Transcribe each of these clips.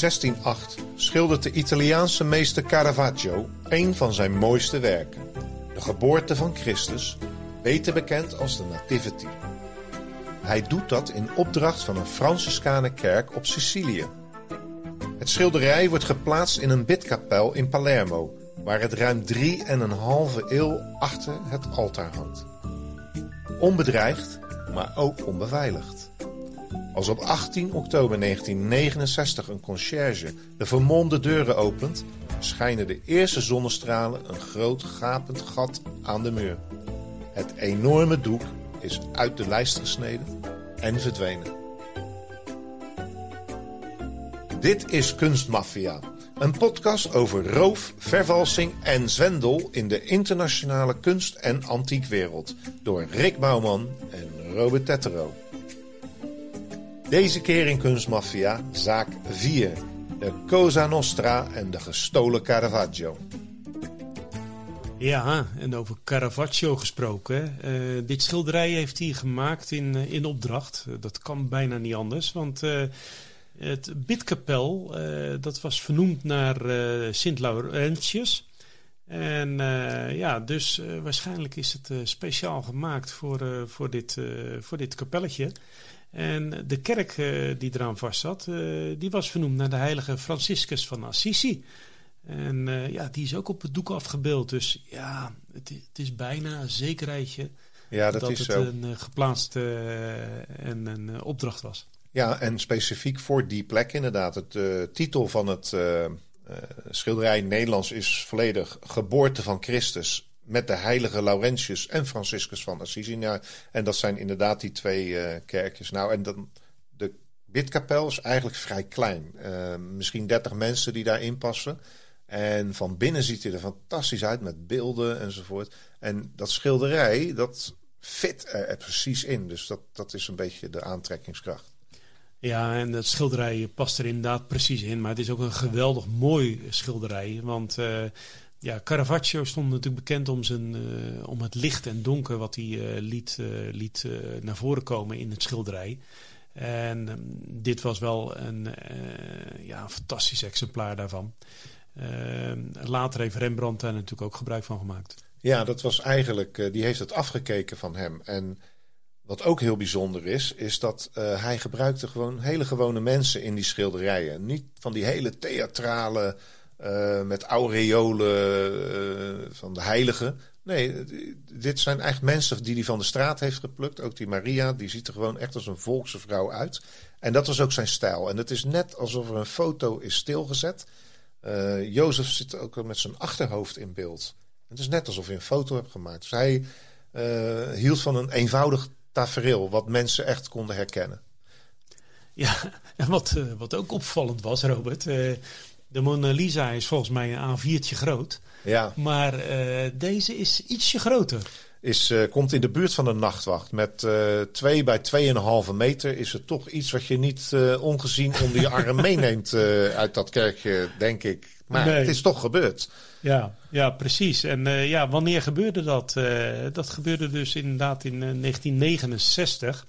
1608 schildert de Italiaanse meester Caravaggio een van zijn mooiste werken. De geboorte van Christus, beter bekend als de Nativity. Hij doet dat in opdracht van een Franciscanenkerk op Sicilië. Het schilderij wordt geplaatst in een bidkapel in Palermo, waar het ruim drie en een halve eeuw achter het altaar hangt. Onbedreigd, maar ook onbeveiligd. Als op 18 oktober 1969 een conciërge de vermolmde deuren opent, schijnen de eerste zonnestralen een groot gapend gat aan de muur. Het enorme doek is uit de lijst gesneden en verdwenen. Dit is Kunstmafia, een podcast over roof, vervalsing en zwendel in de internationale kunst- en antiekwereld door Rick Bouwman en Robert Tettero. Deze keer in Kunstmafia, zaak 4. De Cosa Nostra en de gestolen Caravaggio. Ja, en over Caravaggio gesproken. Uh, dit schilderij heeft hij gemaakt in, uh, in opdracht. Uh, dat kan bijna niet anders, want het bidkapel dat was vernoemd naar Sint Laurentius. En ja, dus waarschijnlijk is het speciaal gemaakt voor, voor, dit, voor dit kapelletje. En de kerk die eraan vast zat, die was vernoemd naar de heilige Franciscus van Assisi. En uh, ja, die is ook op het doek afgebeeld. Dus ja, het, het is bijna een zekerheidje ja, dat, dat is het zo. een uh, geplaatste uh, en een opdracht was. Ja, en specifiek voor die plek inderdaad. Het titel van het schilderij in Nederlands is volledig Geboorte van Christus met de heilige Laurentius en Franciscus van Assisi. Ja, en dat zijn inderdaad die twee kerkjes. Nou, en dan de bidkapel is eigenlijk vrij klein. misschien 30 mensen die daarin passen. En van binnen ziet hij er fantastisch uit met beelden enzovoort. En dat schilderij, dat fit er precies in. Dus dat, dat is een beetje de aantrekkingskracht. Ja, en dat schilderij past er inderdaad precies in. Maar het is ook een geweldig mooi schilderij. Want uh, ja, Caravaggio stond natuurlijk bekend om, zijn, uh, om het licht en donker wat hij uh, liet, liet naar voren komen in het schilderij. En um, dit was wel een, ja, een fantastisch exemplaar daarvan. Uh, later heeft Rembrandt daar natuurlijk ook gebruik van gemaakt. Ja, dat was eigenlijk, die heeft het afgekeken van hem. En wat ook heel bijzonder is, is dat hij gebruikte gewoon hele gewone mensen in die schilderijen. Niet van die hele theatrale, met aureolen van de heiligen. Nee, dit zijn echt mensen die hij van de straat heeft geplukt. Ook die Maria, die ziet er gewoon echt als een volkse vrouw uit. En dat was ook zijn stijl. En het is net alsof er een foto is stilgezet. Uh, Jozef zit ook met zijn achterhoofd in beeld. Het is net alsof je een foto hebt gemaakt. Dus hield van een eenvoudig tafereel, wat mensen echt konden herkennen. Ja, en wat, wat ook opvallend was, Robert. De Mona Lisa is volgens mij een A4'tje groot. Ja. Maar deze is ietsje groter. Is, komt in de buurt van de nachtwacht. Met 2 bij 2,5 meter is het toch iets wat je niet ongezien onder je arm meeneemt uit dat kerkje, denk ik. Maar nee. het is toch gebeurd. Ja, ja precies. En uh, ja, wanneer gebeurde dat? Uh, dat gebeurde dus inderdaad in uh, 1969.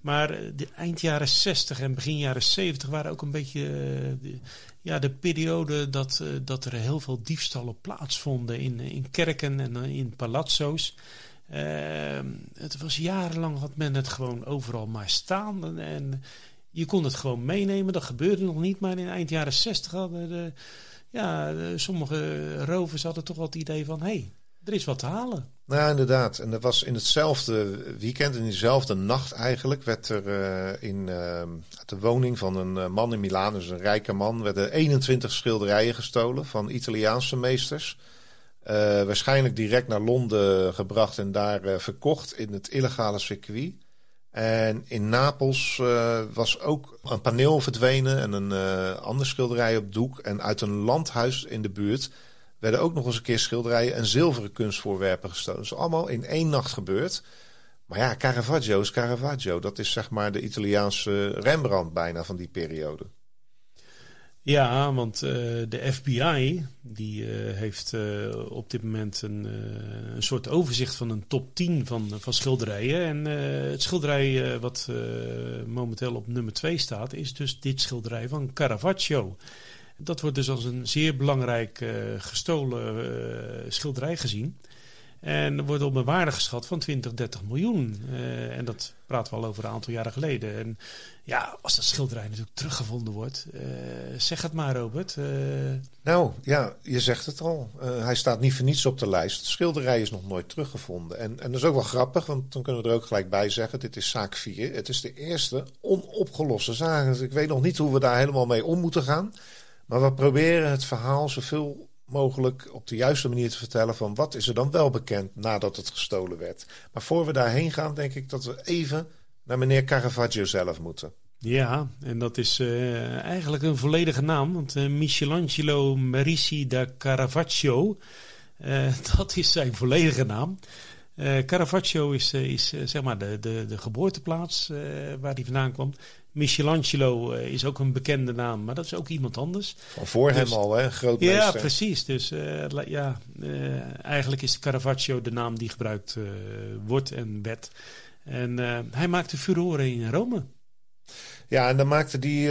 Maar de eind jaren 60 en begin jaren 70 waren ook een beetje ja, de periode dat, dat er heel veel diefstallen plaatsvonden in, in kerken en in palazzo's. het was jarenlang had men het gewoon overal maar staan. En, je kon het gewoon meenemen. Dat gebeurde nog niet. Maar in eind jaren 60 hadden de, ja, sommige rovers hadden toch wel het idee van... hé, hey, er is wat te halen. Nou, inderdaad. En dat was in hetzelfde weekend, in dezelfde nacht eigenlijk... werd er uh, in uh, de woning van een uh, man in Milaan, dus een rijke man... werden 21 schilderijen gestolen van Italiaanse meesters... Waarschijnlijk direct naar Londen gebracht en daar verkocht in het illegale circuit. En in Napels was ook een paneel verdwenen en een ander schilderij op doek. En uit een landhuis in de buurt werden ook nog eens een keer schilderijen en zilveren kunstvoorwerpen gestolen. Dus allemaal in één nacht gebeurd. Maar ja, Caravaggio is Caravaggio. Dat is zeg maar de Italiaanse Rembrandt bijna van die periode. Ja, want uh, de FBI die uh, heeft uh, op dit moment een, een soort overzicht van een top 10 van, van schilderijen. En het schilderij wat momenteel op nummer 2 staat, is dus dit schilderij van Caravaggio. Dat wordt dus als een zeer belangrijk gestolen schilderij gezien. En wordt op een waarde geschat van 20, 30 miljoen. Uh, en dat praten we al over een aantal jaren geleden. En ja, als dat schilderij natuurlijk teruggevonden wordt, zeg het maar, Robert. Nou ja, je zegt het al. hij staat niet voor niets op de lijst. Het schilderij is nog nooit teruggevonden. En, en dat is ook wel grappig, want dan kunnen we er ook gelijk bij zeggen: dit is zaak 4. Het is de eerste onopgeloste zaak. Dus ik weet nog niet hoe we daar helemaal mee om moeten gaan. Maar we proberen het verhaal zoveel mogelijk op de juiste manier te vertellen van wat is er dan wel bekend nadat het gestolen werd. Maar voor we daarheen gaan, denk ik dat we even naar meneer Caravaggio zelf moeten. Ja, en dat is uh, eigenlijk een volledige naam, want uh, Michelangelo Merici da Caravaggio, uh, dat is zijn volledige naam. Caravaggio is, is zeg maar de, de, de geboorteplaats waar hij vandaan kwam. Michelangelo eh, is ook een bekende naam, maar dat is ook iemand anders. Van voor hem dus- al, hè? Groot Ja, precies. Dus uh, ja, uh, eigenlijk is Caravaggio de naam die gebruikt uh, wordt en werd. En hij maakte furoren in Rome. Ja, en dan maakte die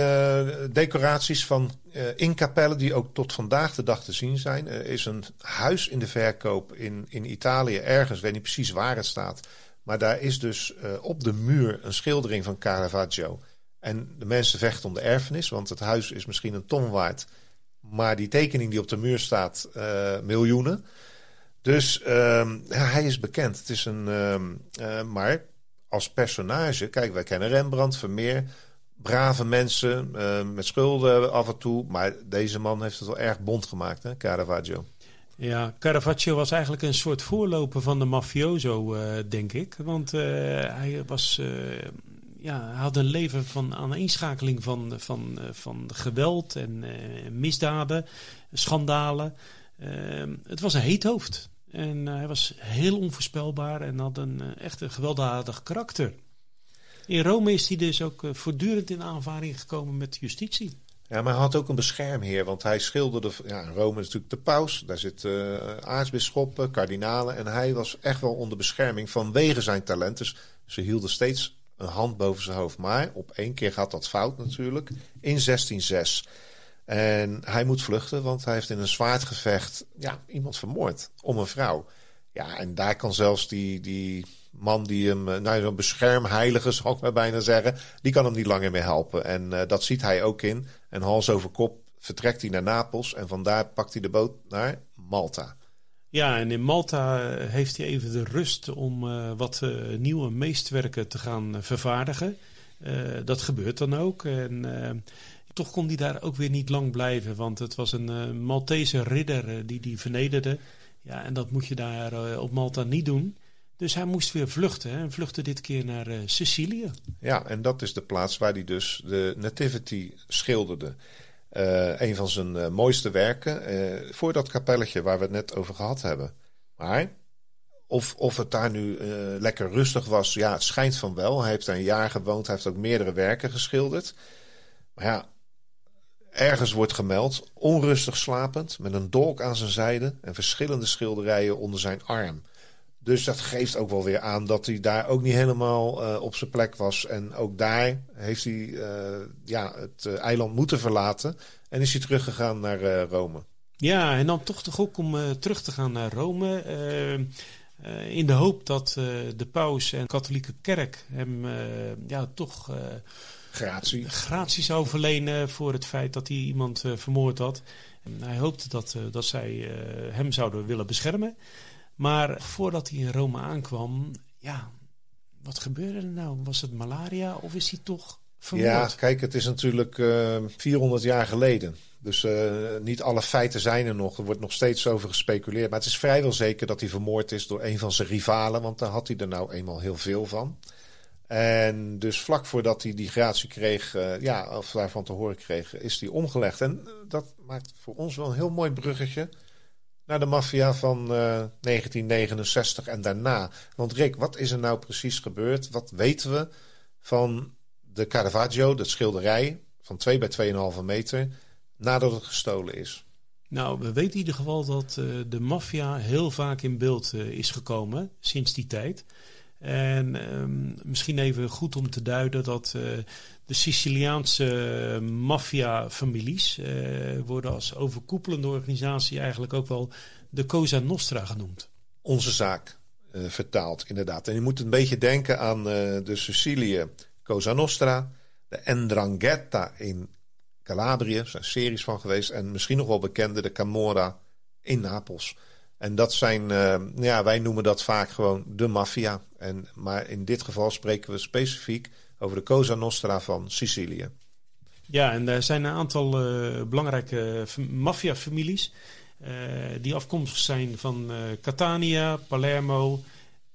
decoraties van inkapellen die ook tot vandaag de dag te zien zijn. Er is een huis in de verkoop in, in Italië ergens, weet niet precies waar het staat. Maar daar is dus op de muur een schildering van Caravaggio. En de mensen vechten om de erfenis, want het huis is misschien een ton waard. Maar die tekening die op de muur staat, uh, miljoenen. Dus ja, hij is bekend. Het is een, uh, maar als personage, kijk, wij kennen Rembrandt, Vermeer. Brave mensen met schulden af en toe. Maar deze man heeft het wel erg bond gemaakt, hè, Caravaggio. Ja, Caravaggio was eigenlijk een soort voorloper van de mafioso, denk ik. Want hij was ja, had een leven van aaneenschakeling van, van, van geweld en uh, misdaden, schandalen. Uh, het was een heet hoofd. En uh, hij was heel onvoorspelbaar en had een echt een gewelddadig karakter. In Rome is hij dus ook voortdurend in aanvaring gekomen met justitie. Ja, maar hij had ook een beschermheer, want hij schilderde... Ja, Rome is natuurlijk de paus, daar zitten aartsbisschoppen, kardinalen... en hij was echt wel onder bescherming vanwege zijn talent. Dus ze hielden steeds een hand boven zijn hoofd. Maar op één keer gaat dat fout natuurlijk. In 1606. En hij moet vluchten, want hij heeft in een zwaardgevecht ja, iemand vermoord. Om een vrouw. Ja, en daar kan zelfs die, die man die hem, eh, nou zo'n beschermheilige zal ik maar bijna zeggen, die kan hem niet langer meer helpen. En uh, dat ziet hij ook in. En hals over kop vertrekt hij naar Napels en vandaar pakt hij de boot naar Malta. Ja, en in Malta eh, heeft hij even de rust om uh, wat uh, nieuwe meestwerken te gaan vervaardigen. dat gebeurt dan ook. En toch kon hij daar ook weer niet lang blijven, want het was een Maltese ridder die die vernederde. Ja, en dat moet je daar op Malta niet doen. Dus hij moest weer vluchten hè, en vluchtte dit keer naar Sicilië. Ja, en dat is de plaats waar hij dus de Nativity schilderde. Uh, een van zijn uh, mooiste werken. Uh, voor dat kapelletje waar we het net over gehad hebben. Maar of, of het daar nu lekker rustig was, ja, het schijnt van wel. Hij heeft daar een jaar gewoond, hij heeft ook meerdere werken geschilderd. Maar ja, ergens wordt gemeld, onrustig slapend, met een dolk aan zijn zijde en verschillende schilderijen onder zijn arm. Dus dat geeft ook wel weer aan dat hij daar ook niet helemaal uh, op zijn plek was. En ook daar heeft hij uh, ja, het uh, eiland moeten verlaten. En is hij teruggegaan naar Rome. Ja, en dan toch toch ook om terug te gaan naar Rome. in de hoop dat de paus en de katholieke kerk hem ja, toch gratie. gratie zou verlenen voor het feit dat hij iemand vermoord had. En hij hoopte dat, dat zij hem zouden willen beschermen. Maar voordat hij in Rome aankwam, ja, wat gebeurde er nou? Was het malaria of is hij toch vermoord? Ja, kijk, het is natuurlijk uh, eh, 400 jaar geleden. Dus uh, niet alle feiten zijn er nog. Er wordt nog steeds over gespeculeerd. Maar het is vrijwel zeker dat hij vermoord is door een van zijn rivalen. Want daar had hij er nou eenmaal heel veel van. En dus vlak voordat hij die gratie kreeg, uh, ja, of daarvan te horen kreeg, is hij omgelegd. En dat maakt voor ons wel een heel mooi bruggetje naar de maffia van uh, eh, 1969 en daarna. Want Rick, wat is er nou precies gebeurd? Wat weten we van de Caravaggio, dat schilderij van 2 bij 2,5 meter, nadat het gestolen is? Nou, we weten in ieder geval dat de maffia heel vaak in beeld is gekomen sinds die tijd. En ehm, misschien even goed om te duiden dat de Siciliaanse maffia-families worden als overkoepelende organisatie eigenlijk ook wel de Cosa Nostra genoemd. Onze zaak uh, vertaald, inderdaad. En je moet een beetje denken aan uh, de Sicilië Cosa Nostra, de Ndrangheta in Calabrië, er zijn series van geweest. En misschien nog wel bekende, de Camorra in Napels. En dat zijn, ja, wij noemen dat vaak gewoon de maffia. Maar in dit geval spreken we specifiek over de Cosa Nostra van Sicilië. Ja, en er zijn een aantal belangrijke maffia-families. Uh, die afkomstig zijn van uh, Catania, Palermo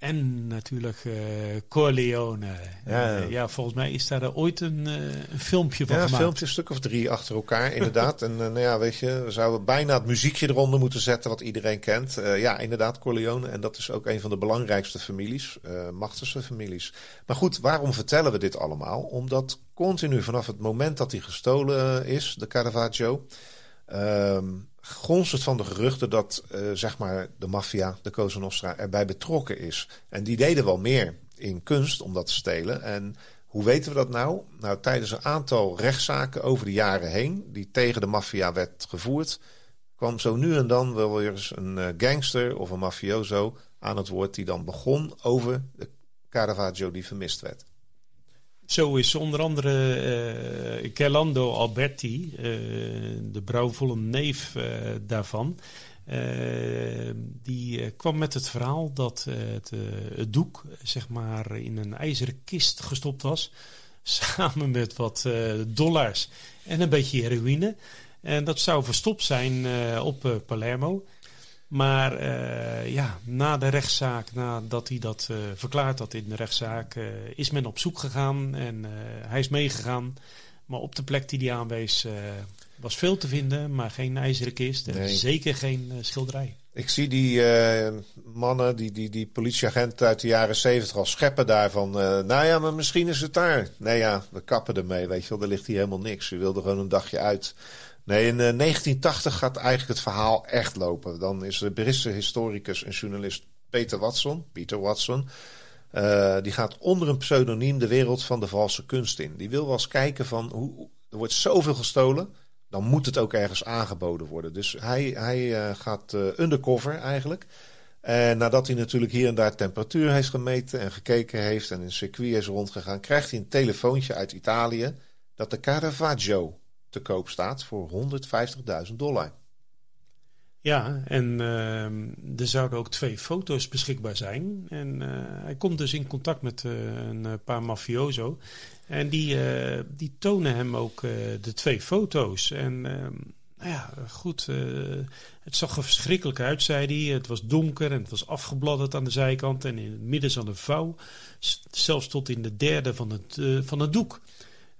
en natuurlijk uh, Corleone. Ja, ja. ja, volgens mij is daar ooit een, een filmpje van ja, gemaakt. een filmpje, een stuk of drie achter elkaar, inderdaad. en nou ja, weet je, we zouden bijna het muziekje eronder moeten zetten wat iedereen kent. ja, inderdaad, Corleone. En dat is ook een van de belangrijkste families, machtigste families. Maar goed, waarom vertellen we dit allemaal? Omdat continu vanaf het moment dat hij gestolen is, de Caravaggio... Um, het van de geruchten dat uh, zeg maar de maffia, de Cosa Nostra, erbij betrokken is. En die deden wel meer in kunst om dat te stelen. En hoe weten we dat nou? Nou, tijdens een aantal rechtszaken over de jaren heen, die tegen de maffia werd gevoerd, kwam zo nu en dan wel weer eens een uh, gangster of een mafioso aan het woord die dan begon over de Caravaggio die vermist werd. Zo is onder andere Gerlando Alberti, uh, de brouwvolle neef uh, daarvan. die kwam met het verhaal dat het, het, doek zeg maar, in een ijzeren kist gestopt was. Samen met wat dollars en een beetje heroïne. En dat zou verstopt zijn op Palermo. Maar uh, ja, na de rechtszaak, nadat hij dat uh, verklaard had in de rechtszaak, uh, is men op zoek gegaan en hij is meegegaan. Maar op de plek die hij aanwees was veel te vinden, maar geen ijzeren kist en zeker geen schilderij. Ik zie die mannen, die, die, die politieagenten uit de jaren zeventig al scheppen daarvan. nou ja, maar misschien is het daar. Nee ja, we kappen ermee, weet je wel, er ligt hier helemaal niks. U wilde gewoon een dagje uit. Nee, in 1980 eh, gaat eigenlijk het verhaal echt lopen. Dan is de Britse historicus en journalist Peter Watson, Peter Watson, uh, die gaat onder een pseudoniem de wereld van de valse kunst in. Die wil wel eens kijken van hoe er wordt zoveel gestolen, dan moet het ook ergens aangeboden worden. Dus hij, hij uh, gaat undercover eigenlijk. En nadat hij natuurlijk hier en daar temperatuur heeft gemeten en gekeken heeft en in circuit is rondgegaan, krijgt hij een telefoontje uit Italië dat de Caravaggio te koop staat voor 150.000 dollar. Ja, en uh, er zouden ook twee foto's beschikbaar zijn. En uh, hij komt dus in contact met uh, een paar mafioso. En die, die tonen hem ook de twee foto's. En ehm, nou ja, goed, het zag er verschrikkelijk uit, zei hij. Het was donker en het was afgebladderd aan de zijkant. En in het midden zat een vouw, zelfs tot in de derde van het, van het doek.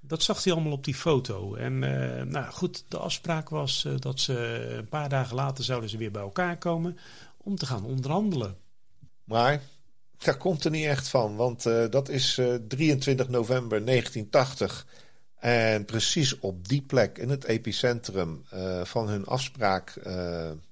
Dat zag hij allemaal op die foto. En uh, nou goed, de afspraak was uh, dat ze een paar dagen later zouden ze weer bij elkaar komen om te gaan onderhandelen. Maar daar komt er niet echt van, want uh, dat is 23 november 1980. En precies op die plek in het epicentrum van hun afspraak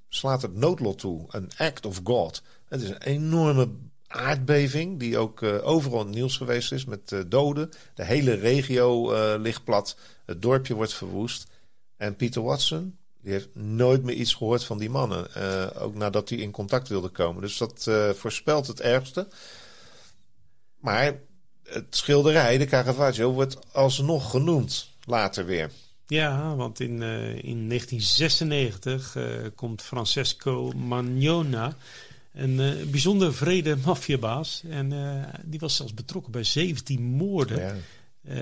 slaat het noodlot toe. Een act of God. Het is een enorme aardbeving, die ook uh, overal nieuws geweest is met uh, doden. De hele regio uh, ligt plat. Het dorpje wordt verwoest. En Peter Watson, die heeft nooit meer iets gehoord van die mannen. ook nadat hij in contact wilde komen. Dus dat voorspelt het ergste. Maar het schilderij, de Caravaggio, wordt alsnog genoemd later weer. Ja, want in, in 1996 komt Francesco Magnona een uh, bijzonder vrede maffiabaas. En uh, die was zelfs betrokken bij 17 moorden. Ja. Uh,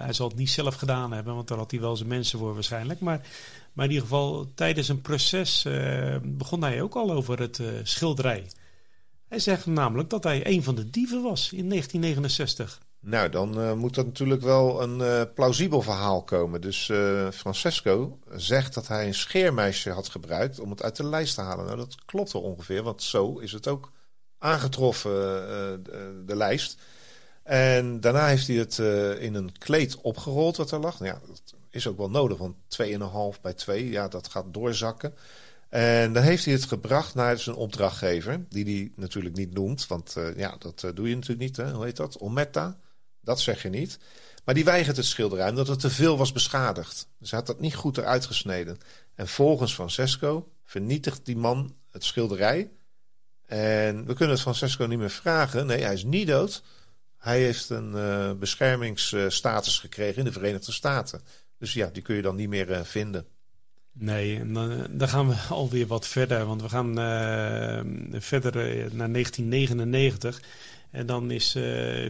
hij zal het niet zelf gedaan hebben, want daar had hij wel zijn mensen voor waarschijnlijk. Maar, maar in ieder geval, tijdens een proces begon hij ook al over het schilderij. Hij zegt namelijk dat hij een van de dieven was in 1969. Nou, dan uh, moet dat natuurlijk wel een uh, plausibel verhaal komen. Dus uh, Francesco zegt dat hij een scheermeisje had gebruikt om het uit de lijst te halen. Nou, dat klopt wel ongeveer, want zo is het ook aangetroffen, de, de, lijst. En daarna heeft hij het in een kleed opgerold wat er lag. Nou ja, is ook wel nodig, want 2,5 bij 2, ja, dat gaat doorzakken. En dan heeft hij het gebracht naar zijn opdrachtgever, die hij natuurlijk niet noemt, want ja, dat doe je natuurlijk niet. Hè? Hoe heet dat? Ometta? Dat zeg je niet. Maar die weigert het schilderij omdat het te veel was beschadigd. Dus had dat niet goed eruit gesneden. En volgens Francesco vernietigt die man het schilderij. En we kunnen het Francesco niet meer vragen. Nee, hij is niet dood. Hij heeft een uh, beschermingsstatus gekregen in de Verenigde Staten. Dus ja, die kun je dan niet meer uh, vinden. Nee, en dan, dan, gaan we alweer wat verder. Want we gaan verder naar 1999. En dan is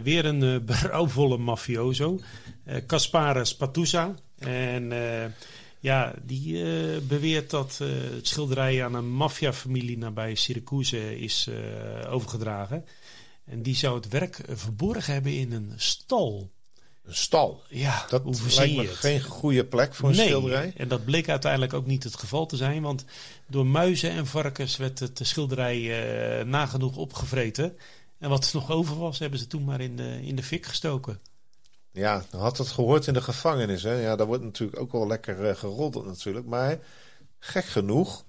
weer een berouwvolle mafioso. Caspare Spatusa. En ja, die beweert dat het schilderij aan een maffiafamilie nabij Syracuse is overgedragen. En die zou het werk verborgen hebben in een stal. Een stal? Ja, dat hoe lijkt me geen goede plek voor een nee, schilderij. En dat bleek uiteindelijk ook niet het geval te zijn. Want door muizen en varkens werd het schilderij uh, nagenoeg opgevreten. En wat er nog over was, hebben ze toen maar in de, in de fik gestoken. Ja, had het gehoord in de gevangenis. Hè? Ja, daar wordt natuurlijk ook wel lekker uh, geroddeld natuurlijk. Maar gek genoeg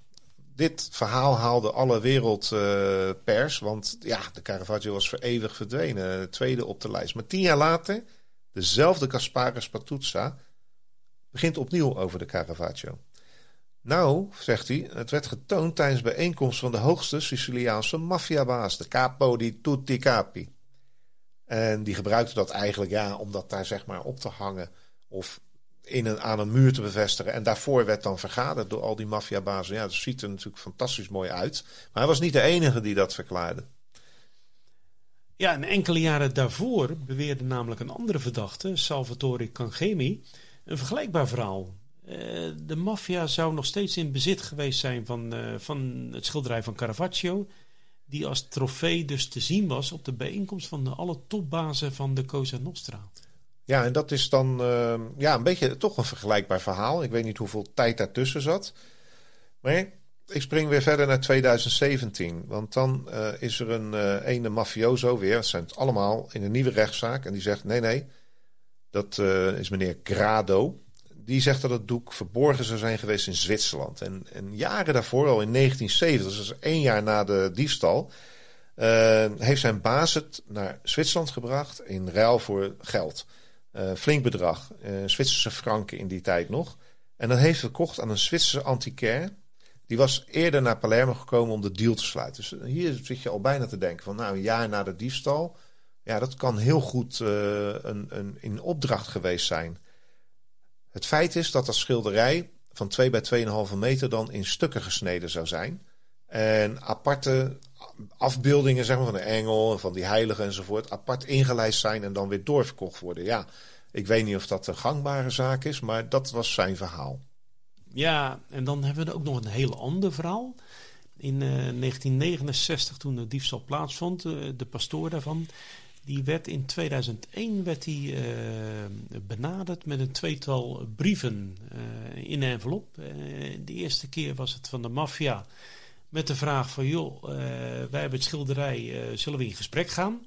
dit verhaal haalde alle wereldpers. Uh, want ja, de Caravaggio was voor eeuwig verdwenen. Tweede op de lijst. Maar tien jaar later, dezelfde Caspare Spatuzza begint opnieuw over de Caravaggio. Nou, zegt hij, het werd getoond tijdens bijeenkomst van de hoogste Siciliaanse maffiabaas, de Capo di Tutti Capi. En die gebruikte dat eigenlijk ja, om dat daar zeg maar op te hangen. Of in een, aan een muur te bevestigen. En daarvoor werd dan vergaderd door al die maffiabazen. Ja, dat ziet er natuurlijk fantastisch mooi uit. Maar hij was niet de enige die dat verklaarde. Ja, en enkele jaren daarvoor beweerde namelijk een andere verdachte, Salvatore Cangemi, een vergelijkbaar verhaal. Uh, de maffia zou nog steeds in bezit geweest zijn van, uh, van het schilderij van Caravaggio, die als trofee dus te zien was op de bijeenkomst van de alle topbazen van de Cosa Nostra. Ja, en dat is dan uh, ja, een beetje toch een vergelijkbaar verhaal. Ik weet niet hoeveel tijd daartussen zat. Maar ik spring weer verder naar 2017. Want dan is er een ene mafioso weer. Dat zijn het allemaal in een nieuwe rechtszaak. En die zegt: nee, nee. Dat is meneer Grado. Die zegt dat het doek verborgen zou zijn geweest in Zwitserland. En, en jaren daarvoor, al in 1970, dus één jaar na de diefstal. heeft zijn baas het naar Zwitserland gebracht in ruil voor geld. Uh, flink bedrag, uh, Zwitserse franken in die tijd nog. En dat heeft verkocht aan een Zwitserse antiquaire. Die was eerder naar Palermo gekomen om de deal te sluiten. Dus eh, hier zit je al bijna te denken van nou een jaar na de diefstal. Ja, dat kan heel goed een, een in opdracht geweest zijn. Het feit is dat dat schilderij van 2 bij 2,5 meter dan in stukken gesneden zou zijn. En aparte afbeeldingen zeg maar, van de engel, van die heiligen enzovoort, apart ingelijst zijn en dan weer doorverkocht worden. Ja, ik weet niet of dat een gangbare zaak is, maar dat was zijn verhaal. Ja, en dan hebben we ook nog een heel ander verhaal. In uh, 1969, toen de diefstal plaatsvond, uh, de pastoor daarvan, die werd in 2001 werd hij, uh, benaderd met een tweetal brieven in een envelop. de eerste keer was het van de maffia met de vraag van, joh, wij hebben het schilderij, zullen we in gesprek gaan?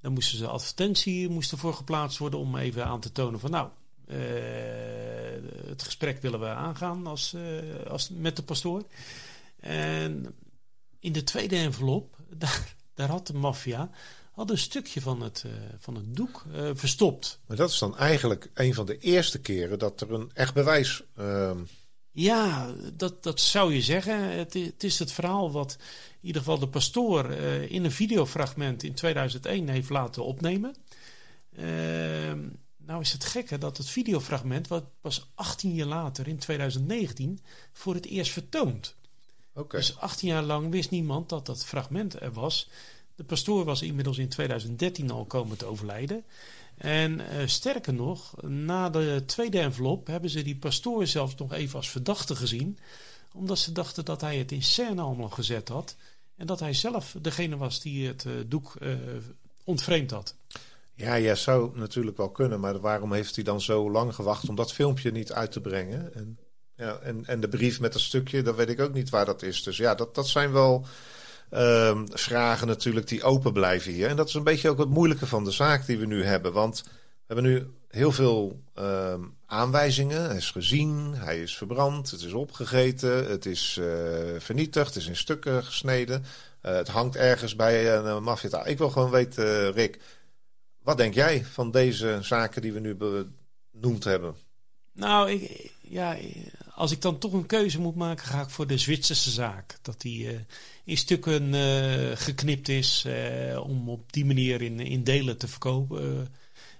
Dan moesten ze advertentie moest ervoor geplaatst worden om even aan te tonen van, nou, het gesprek willen we aangaan als, als, met de pastoor. En in de tweede envelop, daar, daar had de maffia had een stukje van het, van het doek verstopt. Maar dat is dan eigenlijk een van de eerste keren dat er een echt bewijs ehm, ja, dat, dat zou je zeggen. Het, het, is het verhaal wat in ieder geval de pastoor uh, in een videofragment in 2001 heeft laten opnemen. Uh, nou is het gekke dat het videofragment, wat pas 18 jaar later in 2019 voor het eerst vertoond. Okay. Dus 18 jaar lang wist niemand dat dat fragment er was. De pastoor was inmiddels in 2013 al komen te overlijden. En uh, sterker nog, na de tweede envelop hebben ze die pastoor zelfs nog even als verdachte gezien. Omdat ze dachten dat hij het in scène allemaal gezet had. En dat hij zelf degene was die het uh, doek uh, ontvreemd had. Ja, ja, zou natuurlijk wel kunnen. Maar waarom heeft hij dan zo lang gewacht om dat filmpje niet uit te brengen? En, ja, en, en de brief met dat stukje, dan weet ik ook niet waar dat is. Dus ja, dat, dat zijn wel vragen natuurlijk die open blijven hier. En dat is een beetje ook het moeilijke van de zaak die we nu hebben. Want we hebben nu heel veel ehm, aanwijzingen. Hij is gezien, hij is verbrand, het is opgegeten, het is uh, vernietigd, het is in stukken gesneden. Uh, het hangt ergens bij een maffia. Ik wil gewoon weten, Rick, wat denk jij van deze zaken die we nu benoemd hebben? Nou, ik, ja, als ik dan toch een keuze moet maken, ga ik voor de Zwitserse zaak. Dat die in stukken uh, geknipt is uh, om op die manier in, in delen te verkopen.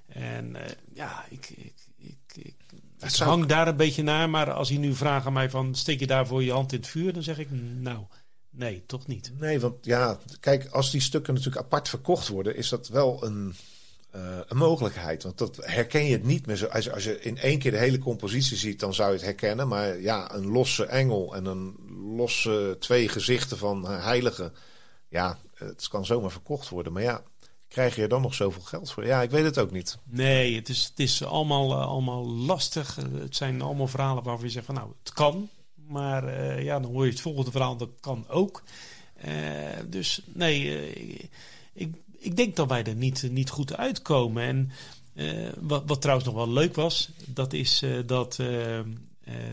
en ja, ik, ik, ik, ik, ik hang daar een beetje naar. Maar als hij nu vraagt aan mij van, steek je daarvoor je hand in het vuur? Dan zeg ik, nou, nee, toch niet. Nee, want ja, kijk, als die stukken natuurlijk apart verkocht worden, is dat wel een uh, een mogelijkheid. Want dat herken je het niet meer zo. Als, als je in één keer de hele compositie ziet, dan zou je het herkennen. Maar ja, een losse engel en een losse twee gezichten van heiligen. Ja, het kan zomaar verkocht worden. Maar ja, krijg je er dan nog zoveel geld voor? Ja, ik weet het ook niet. Nee, het is, het is allemaal, uh, allemaal lastig. Het zijn allemaal verhalen waarvan je zegt van nou, het kan. Maar ja, dan hoor je het volgende verhaal, dat kan ook. dus nee, ik, ik denk dat wij er niet, niet goed uitkomen. En uh, wat, wat trouwens nog wel leuk was, dat is uh, dat uh,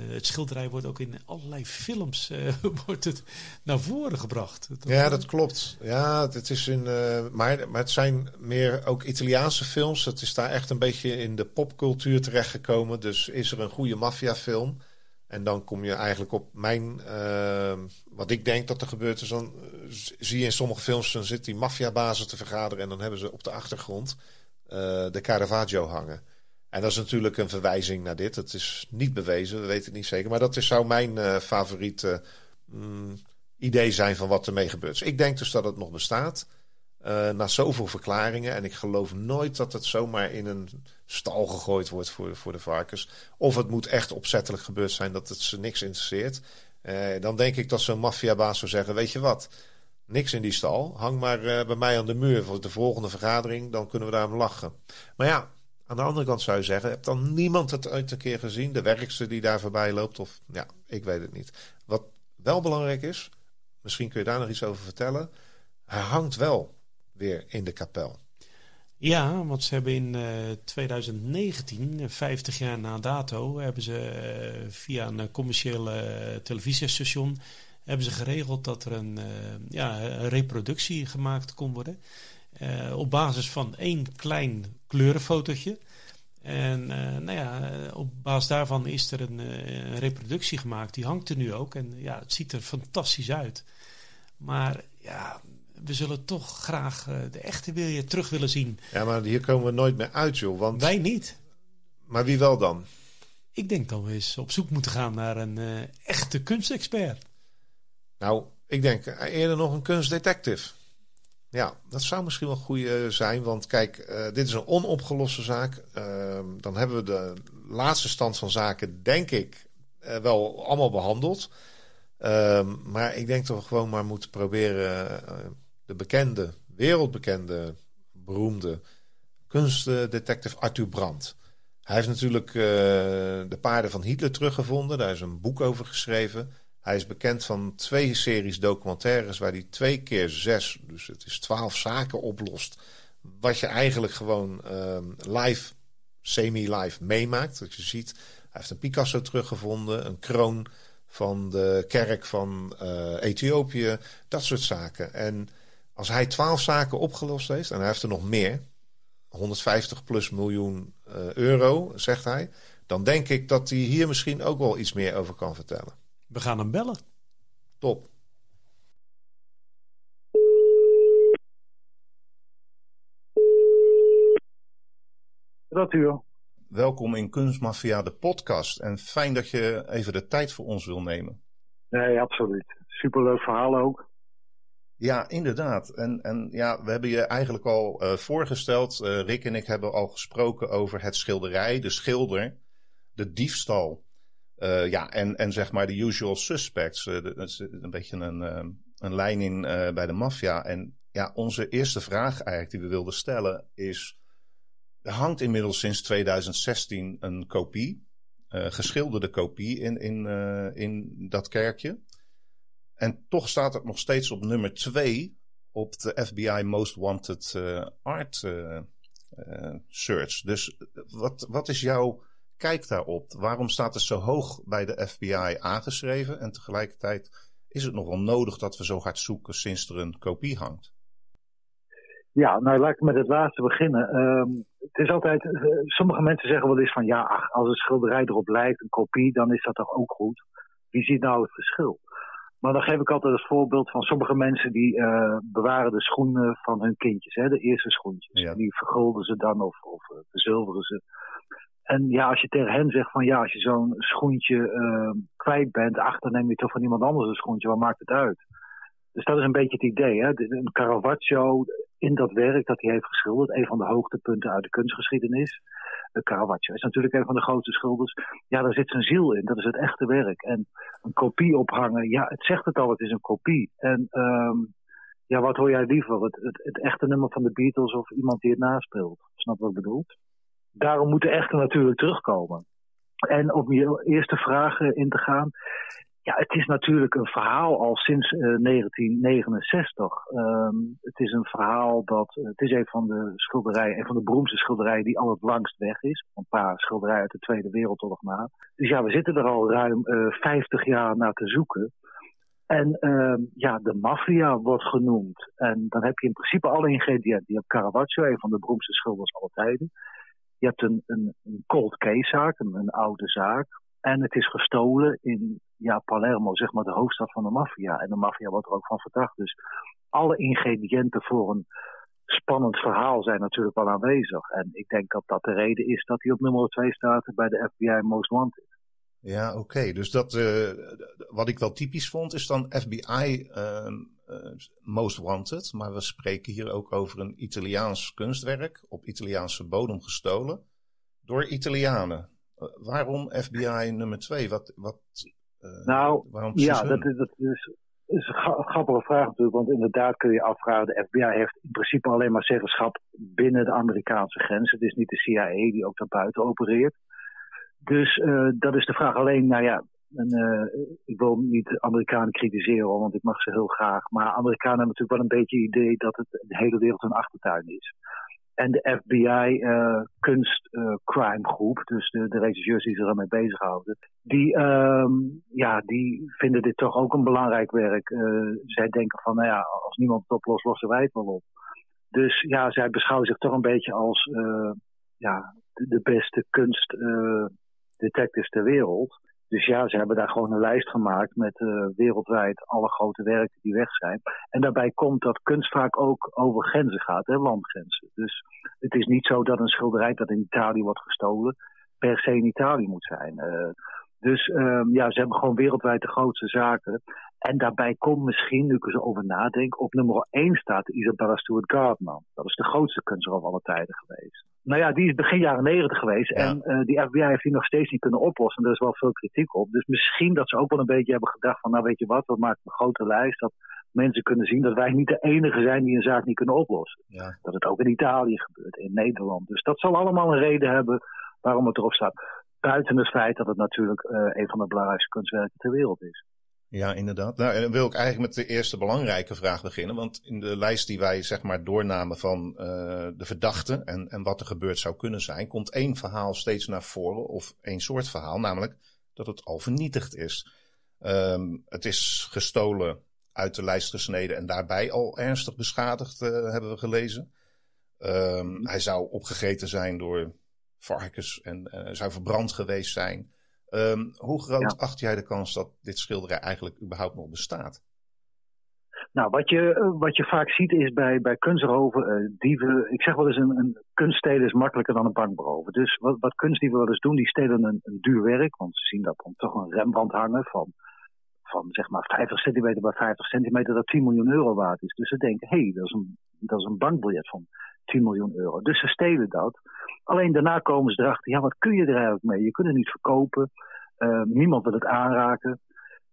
het schilderij wordt ook in allerlei films wordt het naar voren gebracht. Dat ja, dat klopt. Ja, het is in, maar, maar het zijn meer ook Italiaanse films. Het is daar echt een beetje in de popcultuur terechtgekomen. Dus is er een goede maffiafilm. En dan kom je eigenlijk op mijn, uh, wat ik denk dat er gebeurt. Is dan zie je in sommige films, dan zit die maffiabazen te vergaderen. En dan hebben ze op de achtergrond uh, de Caravaggio hangen. En dat is natuurlijk een verwijzing naar dit. Het is niet bewezen, we weten het niet zeker. Maar dat is, zou mijn uh, favoriete mm, idee zijn van wat ermee gebeurt. Dus ik denk dus dat het nog bestaat. Na zoveel verklaringen. En ik geloof nooit dat het zomaar in een stal gegooid wordt voor, voor de varkens. Of het moet echt opzettelijk gebeurd zijn dat het ze niks interesseert. Uh, dan denk ik dat zo'n maffiabaas zou zeggen: Weet je wat, niks in die stal. Hang maar uh, bij mij aan de muur voor de volgende vergadering. Dan kunnen we daar lachen. Maar ja, aan de andere kant zou je zeggen: Heb dan niemand het uit een keer gezien? De werkster die daar voorbij loopt? Of ja, ik weet het niet. Wat wel belangrijk is, misschien kun je daar nog iets over vertellen. Hij hangt wel weer in de kapel. Ja, want ze hebben in uh, 2019, 50 jaar na dato, hebben ze uh, via een commerciële televisiestation hebben ze geregeld dat er een, ja, een reproductie gemaakt kon worden. op basis van één klein kleurenfotootje. En nou ja, op basis daarvan is er een, een, reproductie gemaakt. Die hangt er nu ook. En ja, het ziet er fantastisch uit. Maar ja, we zullen toch graag uh, de echte Wilje terug willen zien. Ja, maar hier komen we nooit meer uit, joh. Want... Wij niet. Maar wie wel dan? Ik denk dat we eens op zoek moeten gaan naar een uh, echte kunstexpert. Nou, ik denk eerder nog een kunstdetective. Ja, dat zou misschien wel goed zijn. Want kijk, dit is een onopgeloste zaak. Ehm, dan hebben we de laatste stand van zaken, denk ik, wel allemaal behandeld. Ehm, maar ik denk dat we gewoon maar moeten proberen de bekende, wereldbekende, beroemde kunstdetective Arthur Brandt. Hij heeft natuurlijk uh, de paarden van Hitler teruggevonden. Daar is een boek over geschreven. Hij is bekend van twee series documentaires waar hij twee keer zes, dus het is twaalf zaken oplost. Wat je eigenlijk gewoon uh, live, semi-live meemaakt. Dat je ziet, hij heeft een Picasso teruggevonden, een kroon van de kerk van uh, Ethiopië, dat soort zaken. En als hij twaalf zaken opgelost heeft, en hij heeft er nog meer, 150 plus miljoen uh, euro, zegt hij, dan denk ik dat hij hier misschien ook wel iets meer over kan vertellen. We gaan hem bellen. Top. Dat u. Welkom in Kunstmafia, de podcast. En fijn dat je even de tijd voor ons wil nemen. Nee, absoluut. Superleuk verhaal ook. Ja, inderdaad. En, en ja, we hebben je eigenlijk al uh, voorgesteld. Uh, Rick en ik hebben al gesproken over het schilderij, de schilder, de diefstal. Uh, ja, en, en zeg maar de usual suspects. dat is een beetje een, een lijn in bij de maffia. En ja, onze eerste vraag eigenlijk die we wilden stellen is... Er hangt inmiddels sinds 2016 een kopie, geschilderde kopie in, in, in dat kerkje. En toch staat het nog steeds op nummer 2 op de FBI Most Wanted uh, Art uh, search. Dus wat, wat is jouw kijk daarop? Waarom staat het zo hoog bij de FBI aangeschreven en tegelijkertijd is het nogal nodig dat we zo hard zoeken sinds er een kopie hangt? Ja, nou laat ik met het laatste beginnen. Ehm, het is altijd, sommige mensen zeggen wel eens van ja, ach, als een schilderij erop lijkt, een kopie, dan is dat toch ook goed. Wie ziet nou het verschil? Maar dan geef ik altijd het voorbeeld van sommige mensen die uh, bewaren de schoenen van hun kindjes, hè, de eerste schoentjes. Ja. Die vergulden ze dan of, of uh, verzilveren ze. En ja, als je tegen hen zegt van ja, als je zo'n schoentje uh, kwijt bent, achter neem je toch van iemand anders een schoentje, wat maakt het uit? Dus dat is een beetje het idee. Hè? Een Caravaggio in dat werk dat hij heeft geschilderd, een van de hoogtepunten uit de kunstgeschiedenis. Caravaggio is natuurlijk een van de grootste schilders. Ja, daar zit zijn ziel in. Dat is het echte werk. En een kopie ophangen, ja, het zegt het al, het is een kopie. En um, ja, wat hoor jij liever? Het, het, het, echte nummer van de Beatles of iemand die het naspeelt? Snap wat ik bedoel? Daarom moet de echte natuurlijk terugkomen. En om je eerste vraag in te gaan. Ja, het is natuurlijk een verhaal al sinds uh, 1969. Um, het is een verhaal dat. het is een van de schilderijen, een van de beroemdste schilderijen die al het langst weg is. Een paar schilderijen uit de Tweede Wereldoorlog na. Dus ja, we zitten er al ruim uh, 50 jaar naar te zoeken. En uh, ja, de maffia wordt genoemd. En dan heb je in principe alle ingrediënten. Je hebt Caravaggio, een van de beroemdste schilders aller tijden. Je hebt een, een, een cold case zaak, een, een oude zaak. En het is gestolen in ja, Palermo, zeg maar de hoofdstad van de maffia. En de maffia wordt er ook van verdacht. Dus alle ingrediënten voor een spannend verhaal zijn natuurlijk wel aanwezig. En ik denk dat dat de reden is dat hij op nummer 2 staat bij de FBI Most Wanted. Ja, oké. Dus dat, uh, wat ik wel typisch vond, is dan FBI uh, uh, Most Wanted. Maar we spreken hier ook over een Italiaans kunstwerk, op Italiaanse bodem gestolen, door Italianen. Waarom FBI nummer 2? Wat, wat, nou, waarom ja, dat is, dat is, is een grappige vraag natuurlijk. Want inderdaad kun je afvragen, de FBI heeft in principe alleen maar zeggenschap binnen de Amerikaanse grenzen. Het is niet de CIA die ook daarbuiten opereert. Dus uh, dat is de vraag. Alleen, nou ja, en, uh, ik wil niet Amerikanen kritiseren, want ik mag ze heel graag. Maar Amerikanen hebben natuurlijk wel een beetje het idee dat het de hele wereld een achtertuin is. En de FBI uh, kunstcrime uh, groep, dus de, de regisseurs die zich ermee bezighouden, die, um, ja, die vinden dit toch ook een belangrijk werk. Uh, zij denken van, nou ja, als niemand het oplost, lossen wij het wel op. Dus ja, zij beschouwen zich toch een beetje als ja, de, de beste kunstdetectives ter wereld. Dus ja, ze hebben daar gewoon een lijst gemaakt met uh, wereldwijd alle grote werken die weg zijn. En daarbij komt dat kunst vaak ook over grenzen gaat, hè, landgrenzen. Dus het is niet zo dat een schilderij dat in Italië wordt gestolen per se in Italië moet zijn. Uh, dus um, ja, ze hebben gewoon wereldwijd de grootste zaken. En daarbij komt misschien, nu ik er zo over nadenk, op nummer 1 staat Isabella Stewart Gardner. Dat is de grootste kunstenaar van alle tijden geweest. Nou ja, die is begin jaren 90 geweest. Ja. En uh, die FBI heeft die nog steeds niet kunnen oplossen. Er is wel veel kritiek op. Dus misschien dat ze ook wel een beetje hebben gedacht van, nou weet je wat, we maken een grote lijst. Dat mensen kunnen zien dat wij niet de enige zijn die een zaak niet kunnen oplossen. Ja. Dat het ook in Italië gebeurt, in Nederland. Dus dat zal allemaal een reden hebben waarom het erop staat. Buiten het feit dat het natuurlijk uh, een van de belangrijkste kunstwerken ter wereld is. Ja, inderdaad. Nou, en dan wil ik eigenlijk met de eerste belangrijke vraag beginnen. Want in de lijst die wij zeg maar doornamen van uh, de verdachten en, en wat er gebeurd zou kunnen zijn, komt één verhaal steeds naar voren, of één soort verhaal, namelijk dat het al vernietigd is. Um, het is gestolen, uit de lijst gesneden en daarbij al ernstig beschadigd, uh, hebben we gelezen. Um, hij zou opgegeten zijn door varkens en uh, zou verbrand geweest zijn. Um, hoe groot ja. acht jij de kans dat dit schilderij eigenlijk überhaupt nog bestaat? Nou, wat je, wat je vaak ziet is bij, bij kunstrooven, uh, dieven. Ik zeg wel eens: een, een kunststelen is makkelijker dan een bankberoven. Dus wat, wat kunstdieven wel eens doen, die stelen een, een duur werk. Want ze zien dat dan toch een Rembrandt hangen van, van zeg maar 50 centimeter bij 50 centimeter, dat 10 miljoen euro waard is. Dus ze denken: hé, hey, dat, is een, dat is een bankbiljet van 10 miljoen euro. Dus ze stelen dat. Alleen daarna komen ze erachter, ja, wat kun je er eigenlijk mee? Je kunt het niet verkopen. Uh, niemand wil het aanraken.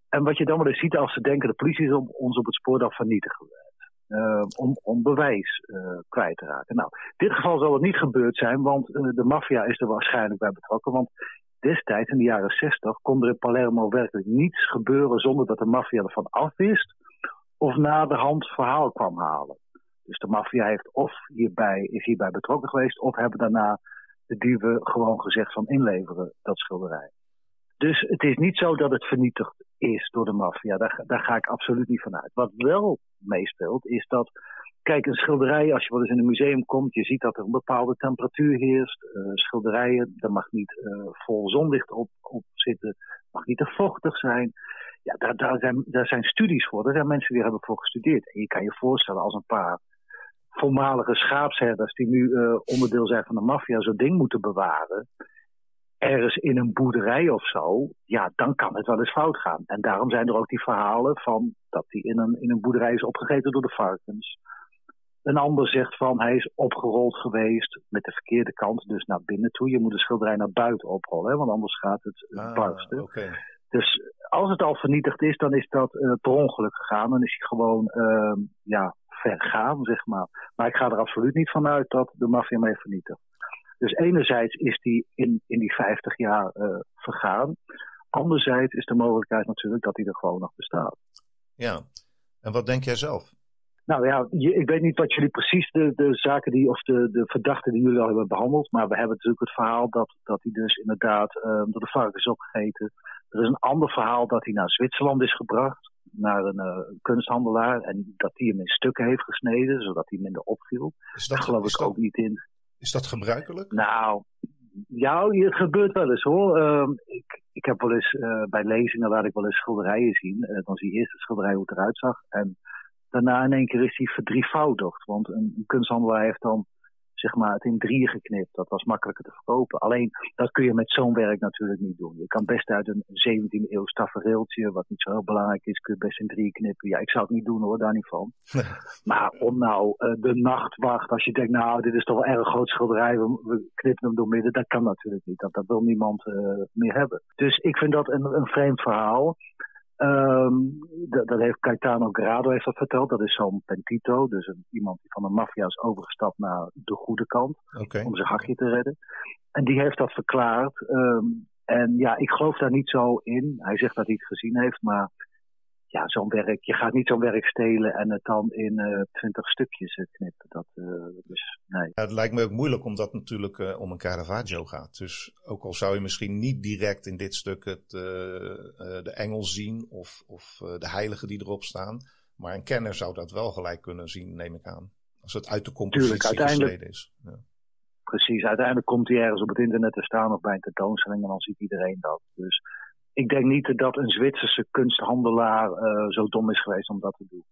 En wat je dan wel eens ziet als ze denken, de politie is om ons op het spoor, dan vernietigen. Uh, om, om bewijs uh, kwijt te raken. Nou, in dit geval zal het niet gebeurd zijn, want de maffia is er waarschijnlijk bij betrokken. Want destijds, in de jaren 60, kon er in Palermo werkelijk niets gebeuren zonder dat de maffia ervan afwist of na de hand verhaal kwam halen. Dus de maffia heeft of hierbij, is hierbij betrokken geweest, of hebben daarna de dieven gewoon gezegd van inleveren dat schilderij. Dus het is niet zo dat het vernietigd is door de maffia. Daar, daar ga ik absoluut niet van uit. Wat wel meespeelt, is dat. Kijk, een schilderij, als je wel eens in een museum komt, je ziet dat er een bepaalde temperatuur heerst. Uh, schilderijen, daar mag niet uh, vol zonlicht op, op zitten, mag niet te vochtig zijn. Ja, daar, daar, zijn, daar zijn studies voor. Daar zijn mensen die hebben voor gestudeerd. En je kan je voorstellen als een paar voormalige schaapsherders die nu uh, onderdeel zijn van de maffia zo'n ding moeten bewaren ergens in een boerderij of zo, ja, dan kan het wel eens fout gaan. En daarom zijn er ook die verhalen van dat hij in een, in een boerderij is opgegeten door de varkens. Een ander zegt van hij is opgerold geweest met de verkeerde kant, dus naar binnen toe. Je moet de schilderij naar buiten oprollen, hè, want anders gaat het ah, barsten. Okay. Dus als het al vernietigd is, dan is dat uh, per ongeluk gegaan. Dan is hij gewoon uh, ja, vergaan, zeg maar. Maar ik ga er absoluut niet van uit dat de maffia mee vernietigt. Dus enerzijds is die in, in die 50 jaar uh, vergaan. Anderzijds is de mogelijkheid natuurlijk dat die er gewoon nog bestaat. Ja, en wat denk jij zelf? Nou ja, ik weet niet wat jullie precies de, de zaken die, of de, de verdachten die jullie al hebben behandeld. Maar we hebben natuurlijk het verhaal dat, dat hij dus inderdaad uh, door de varkens is opgegeten. Er is een ander verhaal dat hij naar Zwitserland is gebracht. Naar een uh, kunsthandelaar. En dat hij hem in stukken heeft gesneden, zodat hij minder opviel. Is dat, Daar geloof ik dat, ook niet in. Is dat gebruikelijk? Nou, ja, het gebeurt wel eens hoor. Uh, ik, ik heb wel eens uh, bij lezingen laat ik wel eens schilderijen zien. Uh, dan zie je eerst de schilderij hoe het eruit zag. En daarna in één keer is die verdrievoudigd. Want een, een kunsthandelaar heeft dan zeg maar, het in drieën geknipt. Dat was makkelijker te verkopen. Alleen, dat kun je met zo'n werk natuurlijk niet doen. Je kan best uit een 17e eeuw tafereeltje, wat niet zo heel belangrijk is, kun je best in drieën knippen. Ja, ik zou het niet doen hoor, daar niet van. maar om nou uh, de nachtwacht, als je denkt, nou, dit is toch wel erg groot schilderij, we, we knippen hem door midden, dat kan natuurlijk niet. Dat, dat wil niemand uh, meer hebben. Dus ik vind dat een, een vreemd verhaal. Um, dat, dat, heeft Caetano Grado heeft dat verteld. Dat is zo'n pentito, dus een, iemand die van de maffia is overgestapt naar de goede kant. Okay. Om zijn hachje te redden. En die heeft dat verklaard. Um, en ja, ik geloof daar niet zo in. Hij zegt dat hij het gezien heeft, maar ja, zo'n werk, je gaat niet zo'n werk stelen en het dan in uh, twintig stukjes uh, knippen. Dat, uh, dus, nee. Ja, het lijkt me ook moeilijk omdat het natuurlijk om een Caravaggio gaat. Dus ook al zou je misschien niet direct in dit stuk het, de engel zien of, of de heiligen die erop staan. Maar een kenner zou dat wel gelijk kunnen zien, neem ik aan. Als het uit de compositie Tuurlijk, is. Ja. Precies, uiteindelijk komt hij ergens op het internet te staan of bij een tentoonstelling en dan ziet iedereen dat. Dus ik denk niet dat een Zwitserse kunsthandelaar uh, zo dom is geweest om dat te doen.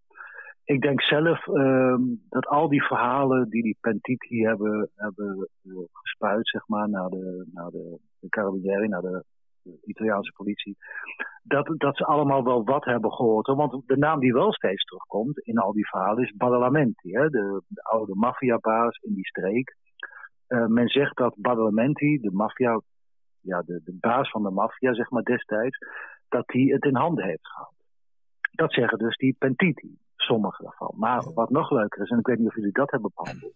Ik denk zelf uh, dat al die verhalen die die Pentiti hebben, hebben uh, gespuit, zeg maar, naar de, naar de, de Carabinieri, naar de, Italiaanse politie, dat, dat ze allemaal wel wat hebben gehoord. Want de naam die wel steeds terugkomt in al die verhalen is Badalamenti, hè, de, de oude maffiabaas in die streek. Uh, men zegt dat Badalamenti, de maffia ja, de, de baas van de maffia, zeg maar destijds, dat hij het in handen heeft gehad. Dat zeggen dus die pentiti, sommigen daarvan. Maar wat nog leuker is, en ik weet niet of jullie dat hebben behandeld.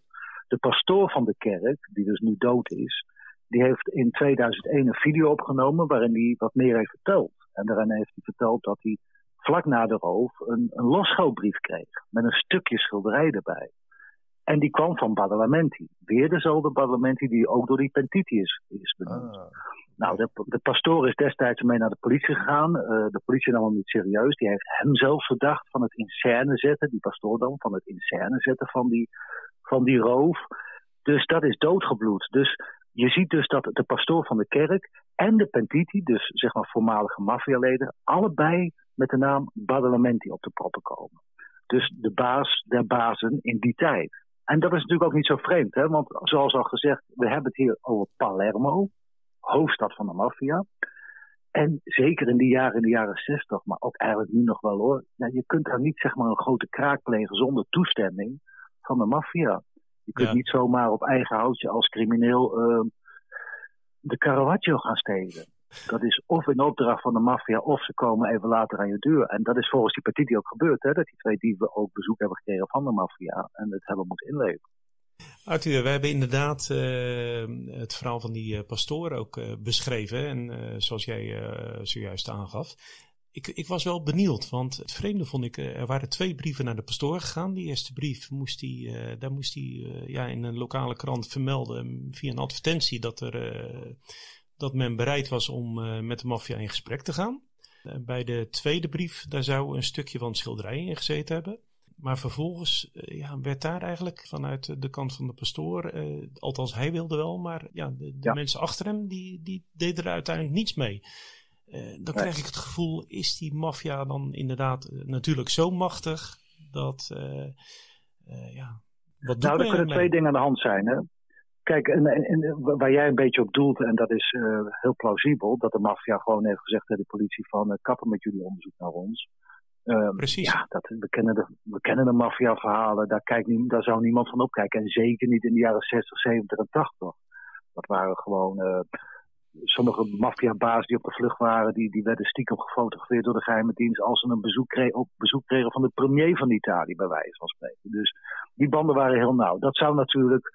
De pastoor van de kerk, die dus nu dood is, die heeft in 2001 een video opgenomen waarin hij wat meer heeft verteld. En daarin heeft hij verteld dat hij vlak na de roof een, een losschoolbrief kreeg. Met een stukje schilderij erbij. En die kwam van Badalamenti. Weer dezelfde Badalamenti die ook door die Pentiti is, is benoemd. Ah. Nou, de, de, pastoor is destijds mee naar de politie gegaan. Uh, de politie nam hem niet serieus. Die heeft hem zelf verdacht van het in scène zetten, die pastoor dan, van het in scène zetten van die, van die roof. Dus dat is doodgebloed. Dus je ziet dus dat de pastoor van de kerk en de Pentiti, dus zeg maar voormalige maffialeden, allebei met de naam Badalamenti op de proppen komen. Dus de baas der bazen in die tijd. En dat is natuurlijk ook niet zo vreemd, hè? want zoals al gezegd, we hebben het hier over Palermo, hoofdstad van de maffia. En zeker in die jaren, in de jaren 60, maar ook eigenlijk nu nog wel hoor. Ja, je kunt daar niet zeg maar een grote kraak plegen zonder toestemming van de maffia. Je kunt niet zomaar op eigen houtje als crimineel uh, de Caravaggio gaan stelen. Dat is of in opdracht van de maffia of ze komen even later aan je deur. En dat is volgens die petitie ook gebeurd, hè, dat die twee dieven ook bezoek hebben gekregen van de maffia en het hebben moeten inleveren. Arthur, we hebben inderdaad uh, het verhaal van die uh, pastoor ook uh, beschreven. En zoals jij zojuist aangaf. ik, ik was wel benieuwd, want het vreemde vond ik, eh, er waren twee brieven naar de pastoor gegaan. Die eerste brief moest hij, daar moest hij ja, in een lokale krant vermelden via een advertentie dat, er, dat men bereid was om met de maffia in gesprek te gaan. bij de tweede brief, daar zou een stukje van schilderij in gezeten hebben. Maar vervolgens ja, werd daar eigenlijk vanuit de kant van de pastoor, althans hij wilde wel, maar ja, de, de mensen achter hem die, die deden er uiteindelijk niets mee. Dan krijg ik het gevoel, is die maffia dan inderdaad natuurlijk zo machtig dat, ja, wat Nou, er kunnen twee dingen aan de hand zijn. Hè? Kijk, en, en, waar jij een beetje op doelt, en dat is heel plausibel, dat de maffia gewoon heeft gezegd tegen de politie van kappen met jullie onderzoek naar ons. Um, Precies. Ja, dat, we kennen de, we kennen de maffia-verhalen, daar, kijkt daar zou niemand van opkijken. En zeker niet in de jaren 60, 70 en 80. Dat waren gewoon sommige maffiabaas die op de vlucht waren, die, die werden stiekem gefotografeerd door de geheime dienst als ze een bezoek, kreeg, op bezoek kregen van de premier van Italië, bij wijze van spreken. Dus die banden waren heel nauw. Dat zou natuurlijk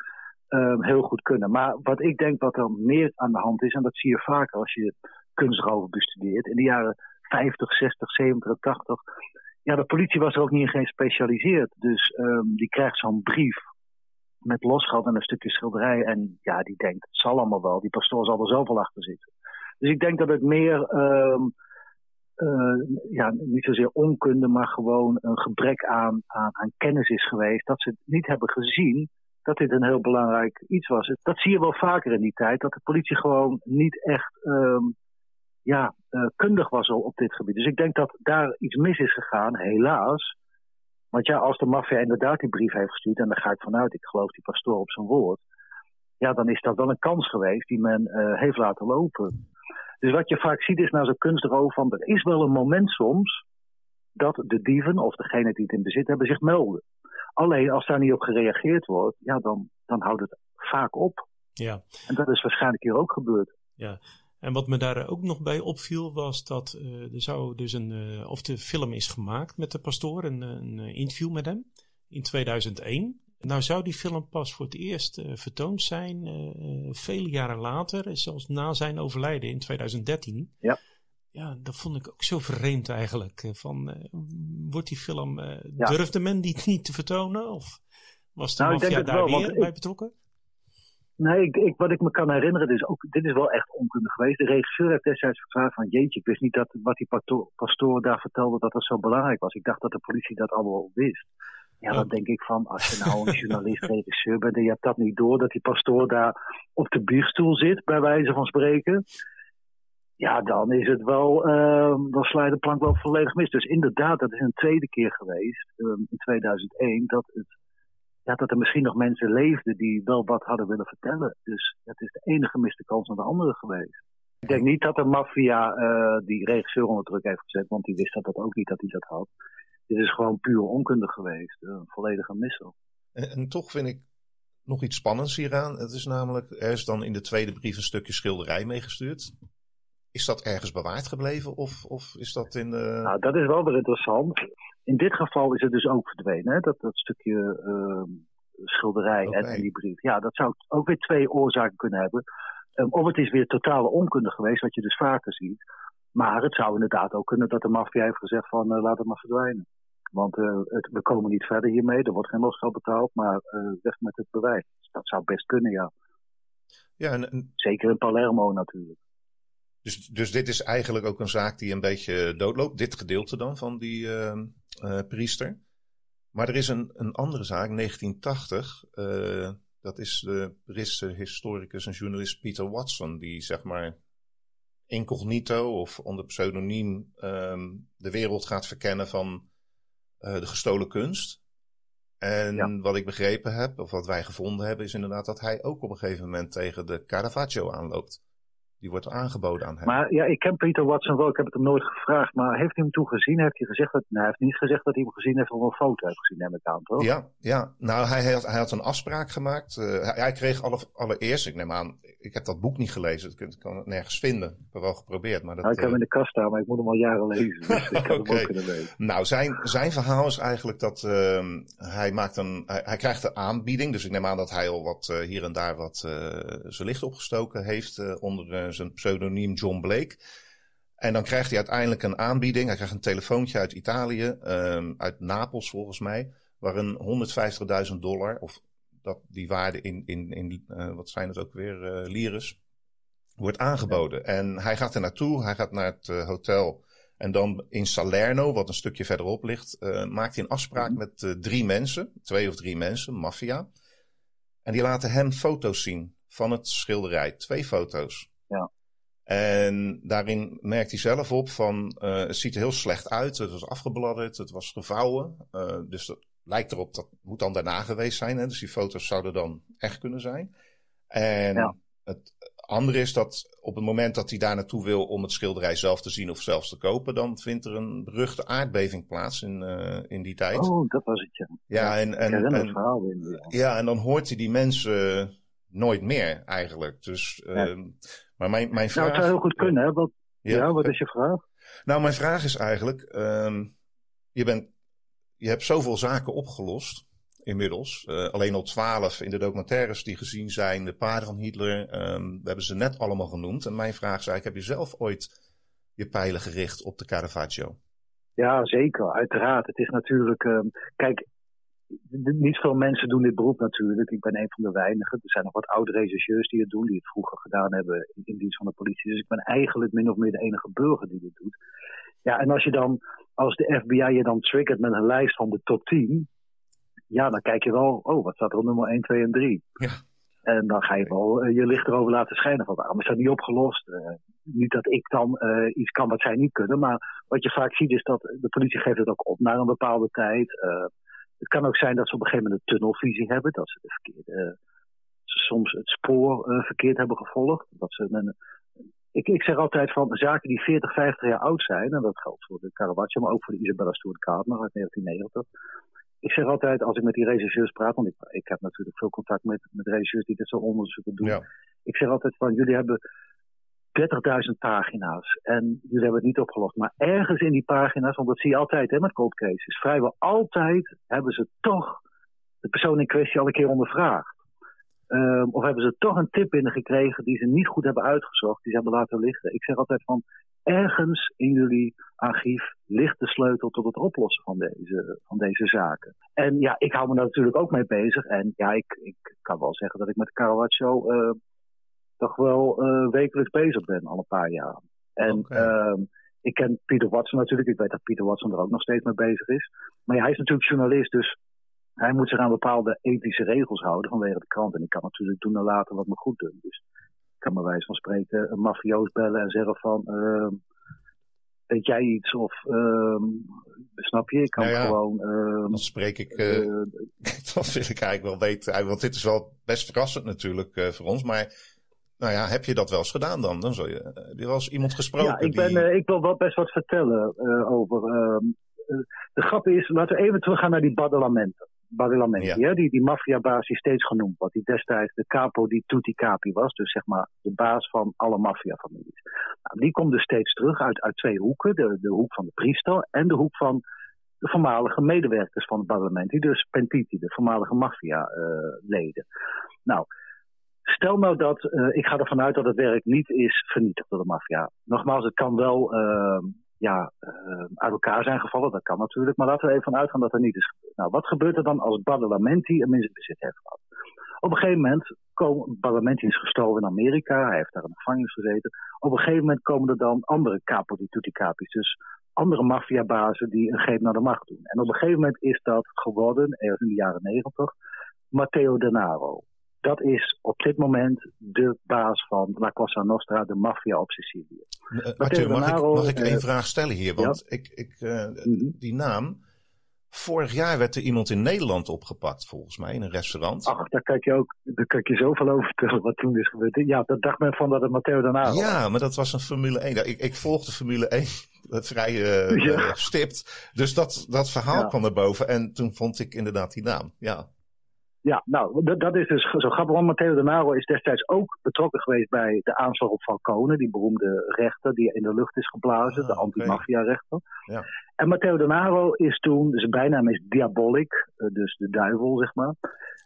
um, heel goed kunnen. Maar wat ik denk wat er meer aan de hand is, en dat zie je vaker als je kunstroven bestudeert, in de jaren 50, 60, 70, 80, ja, de politie was er ook niet in gespecialiseerd. Dus um, die krijgt zo'n brief met losgeld en een stukje schilderij. En ja, die denkt, het zal allemaal wel. Die pastoor zal er zoveel achter zitten. Dus ik denk dat het meer, um, uh, ja, niet zozeer onkunde, maar gewoon een gebrek aan, aan, aan kennis is geweest. Dat ze het niet hebben gezien dat dit een heel belangrijk iets was. Dat zie je wel vaker in die tijd, dat de politie gewoon niet echt um, ja, uh, kundig was op dit gebied. Dus ik denk dat daar iets mis is gegaan, helaas. Want ja, als de maffia inderdaad die brief heeft gestuurd, en daar ga ik vanuit, ik geloof die pastoor op zijn woord, ja, dan is dat wel een kans geweest die men uh, heeft laten lopen. Dus wat je vaak ziet is nou zo'n kunstroof van, er is wel een moment soms dat de dieven of degene die het in bezit hebben zich melden. Alleen als daar niet op gereageerd wordt, ja, dan, dan houdt het vaak op. Ja. En dat is waarschijnlijk hier ook gebeurd. Ja, en wat me daar ook nog bij opviel was dat uh, er zou dus een, uh, of de film is gemaakt met de pastoor, een, een interview met hem in 2001. Nou zou die film pas voor het eerst uh, vertoond zijn vele jaren later, zelfs na zijn overlijden in 2013. Ja. Ja, dat vond ik ook zo vreemd eigenlijk. Van, wordt die film, ja. durfde men die niet te vertonen? Of was de nou, maffia daar wel, weer bij betrokken? Nee, ik, ik, wat ik me kan herinneren, is ook, dit is wel echt onkundig geweest. De regisseur heeft destijds verklaard van jeetje, ik wist niet dat wat die pastoor, daar vertelde dat dat zo belangrijk was. Ik dacht dat de politie dat allemaal wist. Ja, dan denk ik van, als je nou een journalist, regisseur bent en je hebt dat niet door, dat die pastoor daar op de bierstoel zit, bij wijze van spreken. Ja, dan is het wel, uh, dan je de plank wel volledig mis. Dus inderdaad, dat is een tweede keer geweest, um, in 2001, dat het ja, dat er misschien nog mensen leefden die wel wat hadden willen vertellen. Dus het is de ene gemiste kans naar de andere geweest. Ik denk niet dat de maffia uh, die regisseur onder druk heeft gezet, want die wist dat, dat ook niet dat hij dat had. Dit is gewoon puur onkunde geweest, een volledige missel. En, en, toch vind ik nog iets spannends hieraan. Het is namelijk, er is dan in de tweede brief een stukje schilderij meegestuurd. Is dat ergens bewaard gebleven of, of is dat in de... Nou, dat is wel weer interessant. In dit geval is het dus ook verdwenen, hè? Dat, dat stukje uh, schilderij okay. en, die brief. Ja, dat zou ook weer twee oorzaken kunnen hebben. Um, of het is weer totale onkunde geweest, wat je dus vaker ziet. Maar het zou inderdaad ook kunnen dat de maffia heeft gezegd van uh, laat het maar verdwijnen. Want uh, het, we komen niet verder hiermee, er wordt geen losgeld betaald, maar uh, weg met het bewijs. Dat zou best kunnen, ja. ja en... Zeker in Palermo natuurlijk. Dus, dus dit is eigenlijk ook een zaak die een beetje doodloopt. Dit gedeelte dan van die uh, uh, priester. Maar er is een, een andere zaak, 1980. Uh, dat is de Britse historicus en journalist Peter Watson. Die zeg maar incognito of onder pseudoniem um, de wereld gaat verkennen van de gestolen kunst. En ja. wat ik begrepen heb, of wat wij gevonden hebben, is inderdaad dat hij ook op een gegeven moment tegen de Caravaggio aanloopt. Die wordt aangeboden aan hem. Maar ja, ik ken Peter Watson wel. Ik heb het hem nooit gevraagd. Maar heeft hij hem toen gezien? Heeft hij gezegd dat... Nou, hij heeft niet gezegd dat hij hem gezien heeft of een foto heeft gezien, neem ik aan, toch? Ja, ja. Nou, hij had, hij had een afspraak gemaakt. Uh, hij, hij, kreeg alle, allereerst, ik neem aan... Ik heb dat boek niet gelezen. Ik kan het nergens vinden. Ik heb wel geprobeerd. Maar dat, nou, ik heb hem in de kast staan, maar ik moet hem al jaren lezen. Dus ik kan okay. hem ook kunnen lezen. Nou, zijn, zijn verhaal is eigenlijk dat uh, hij maakt een... Hij, hij, krijgt een aanbieding. Dus ik neem aan dat hij al wat uh, hier en daar wat zijn licht opgestoken heeft onder zijn pseudoniem John Blake. En dan krijgt hij uiteindelijk een aanbieding. Hij krijgt een telefoontje uit Italië, um, uit Napels volgens mij, waar een 150.000 dollar, of dat, die waarde in, in, in uh, wat zijn het ook weer, uh, lires, wordt aangeboden. En hij gaat er naartoe, hij gaat naar het uh, hotel. En dan in Salerno, wat een stukje verderop ligt, maakt hij een afspraak mhm. met drie mensen, twee of drie mensen, maffia. En die laten hem foto's zien van het schilderij. Twee foto's. Ja. En daarin merkt hij zelf op van, uh, het ziet er heel slecht uit. Het was afgebladderd, het was gevouwen. Uh, dus dat lijkt erop, dat moet dan daarna geweest zijn. Hè? Dus die foto's zouden dan echt kunnen zijn. En ja. het andere is dat op het moment dat hij daar naartoe wil om het schilderij zelf te zien of zelfs te kopen, dan vindt er een beruchte aardbeving plaats in, uh, in die tijd. Oh, dat was het ja. Ja, en, en, en, en verhaal in, ja. ja, en dan hoort hij die mensen nooit meer eigenlijk. Dus, ja. Maar mijn, mijn vraag... Nou, het zou heel goed kunnen, hè? Wat, ja, ja wat is je vraag? Nou, mijn vraag is eigenlijk, um, je, bent, je hebt zoveel zaken opgelost inmiddels. Uh, alleen al twaalf in de documentaires die gezien zijn, de paarden van Hitler, um, we hebben ze net allemaal genoemd. En mijn vraag is eigenlijk, heb je zelf ooit je pijlen gericht op de Caravaggio? Ja, zeker, uiteraard. Het is natuurlijk, um, kijk, niet veel mensen doen dit beroep natuurlijk. Ik ben een van de weinigen. Er zijn nog wat oude rechercheurs die het doen, die het vroeger gedaan hebben in, in dienst van de politie. Dus ik ben eigenlijk min of meer de enige burger die dit doet. Ja, en als je dan, als de FBI je dan triggert met een lijst van de top 10, ja, dan kijk je wel, oh, wat staat er op nummer 1, 2 en 3? Ja. En dan ga je wel uh, je licht erover laten schijnen van waarom is dat niet opgelost? Uh, niet dat ik dan uh, iets kan wat zij niet kunnen, maar wat je vaak ziet is dat de politie geeft het ook op na een bepaalde tijd. Het kan ook zijn dat ze op een gegeven moment een tunnelvisie hebben, dat ze de verkeerde, ze soms het spoor uh, verkeerd hebben gevolgd. Dat ze een, ik, ik zeg altijd van zaken die 40, 50 jaar oud zijn, en dat geldt voor de Caravaggio, maar ook voor de Isabella Stewart Gardner uit 1990. Ik zeg altijd, als ik met die regisseurs praat, want ik, ik heb natuurlijk veel contact met, met regisseurs die dit soort onderzoeken doen. Ja. Ik zeg altijd van, jullie hebben 30.000 pagina's. En jullie hebben het niet opgelost. Maar ergens in die pagina's, want dat zie je altijd hè, met cold cases, vrijwel altijd hebben ze toch de persoon in kwestie al een keer ondervraagd. Um, of hebben ze toch een tip binnengekregen die ze niet goed hebben uitgezocht, die ze hebben laten liggen. Ik zeg altijd van, ergens in jullie archief ligt de sleutel tot het oplossen van deze, van deze zaken. En ja, ik hou me daar natuurlijk ook mee bezig. En ja, ik, ik kan wel zeggen dat ik met Caravaggio uh, toch wel uh, wekelijks bezig ben, al een paar jaar. En okay. uh, ik ken Pieter Watson natuurlijk. Ik weet dat Pieter Watson er ook nog steeds mee bezig is. Maar ja, hij is natuurlijk journalist, dus hij moet zich aan bepaalde ethische regels houden vanwege de krant. En ik kan natuurlijk doen en laten wat me goed doet. Dus ik kan bij wijze van spreken een mafioos bellen en zeggen van... Uh, weet jij iets? Of uh, snap je? Ik kan nou ja, gewoon. Dan spreek ik. Uh, uh, dat wil ik eigenlijk wel weten. Want dit is wel best verrassend natuurlijk uh, voor ons. Maar nou ja, heb je dat wel eens gedaan dan? Dan zul je, heb je wel eens iemand gesproken? Ja, ik, ben, die... uh, ik wil wel best wat vertellen uh, over. Uh, de grap is, laten we even teruggaan naar die Badalamenten. Badalamenti, ja. die, die maffiabaas die steeds genoemd wordt. Die destijds de capo di tutti capi was. Dus zeg maar de baas van alle maffiafamilies. Nou, die komt dus steeds terug uit, uit twee hoeken. De, de hoek van de priester en de hoek van de voormalige medewerkers van het Badalamenti. Dus Pentiti, de voormalige maffia-leden. nou, Stel nou dat, uh, ik ga ervan uit dat het werk niet is vernietigd door de maffia. Nogmaals, het kan wel uh, ja, uh, uit elkaar zijn gevallen, dat kan natuurlijk. Maar laten we even vanuit gaan dat dat niet is gebeurd. Nou, wat gebeurt er dan als Badalamenti een bezit heeft gehad? Op een gegeven moment, komen, Badalamenti is gestolen in Amerika, hij heeft daar in gevangenis gezeten. Op een gegeven moment komen er dan andere capo di tutti capis, dus andere maffiabazen die een greep naar de macht doen. En op een gegeven moment is dat geworden, ergens in de jaren negentig, Matteo Denaro dat is op dit moment de baas van La Cosa Nostra, de maffia op Sicilië. Uh, Arthur, mag, ik, mag ik één vraag stellen hier? Want ja? ik, ik, mm -hmm. die naam. Vorig jaar werd er iemand in Nederland opgepakt, volgens mij, in een restaurant. Ach, daar kan je ook daar kan je zoveel over vertellen wat toen is gebeurd. Ja, dat dacht men van dat het Matteo Denaro Ja, maar dat was een Formule 1. Ik, ik volgde Formule 1 vrij uh, ja. stipt. Dus dat, dat verhaal ja. kwam naar boven. En toen vond ik inderdaad die naam. Ja. Ja, nou, dat, dat is dus zo grappig. Want Matteo Denaro is destijds ook betrokken geweest bij de aanslag op Falcone, die beroemde rechter die in de lucht is geblazen, ah, de anti-maffia-rechter. Ja. En Matteo Denaro is toen, zijn bijnaam is Diabolic, dus de duivel, zeg maar.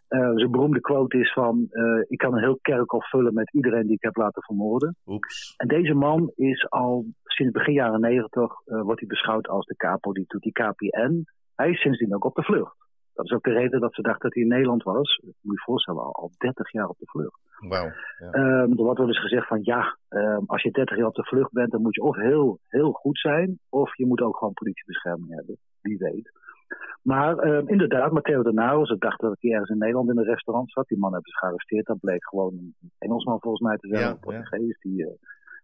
Uh, zijn beroemde quote is van, uh, ik kan een heel kerkhof vullen met iedereen die ik heb laten vermoorden. Oeps. En deze man is al sinds begin jaren negentig, uh, wordt hij beschouwd als de capo die doet die KPN. Hij is sindsdien ook op de vlucht. Dat is ook de reden dat ze dachten dat hij in Nederland was. Moet je voorstellen, al, al 30 jaar op de vlucht. Ja. Um, er wordt wel eens gezegd van ja, um, als je 30 jaar op de vlucht bent, dan moet je of heel, heel goed zijn, of je moet ook gewoon politiebescherming hebben. Wie weet. Maar um, inderdaad, Matteo de Naro, ze dachten dat hij ergens in Nederland in een restaurant zat. Die man hebben ze gearresteerd. Dat bleek gewoon een Engelsman volgens mij te zijn, Ja, een Portugees, die uh,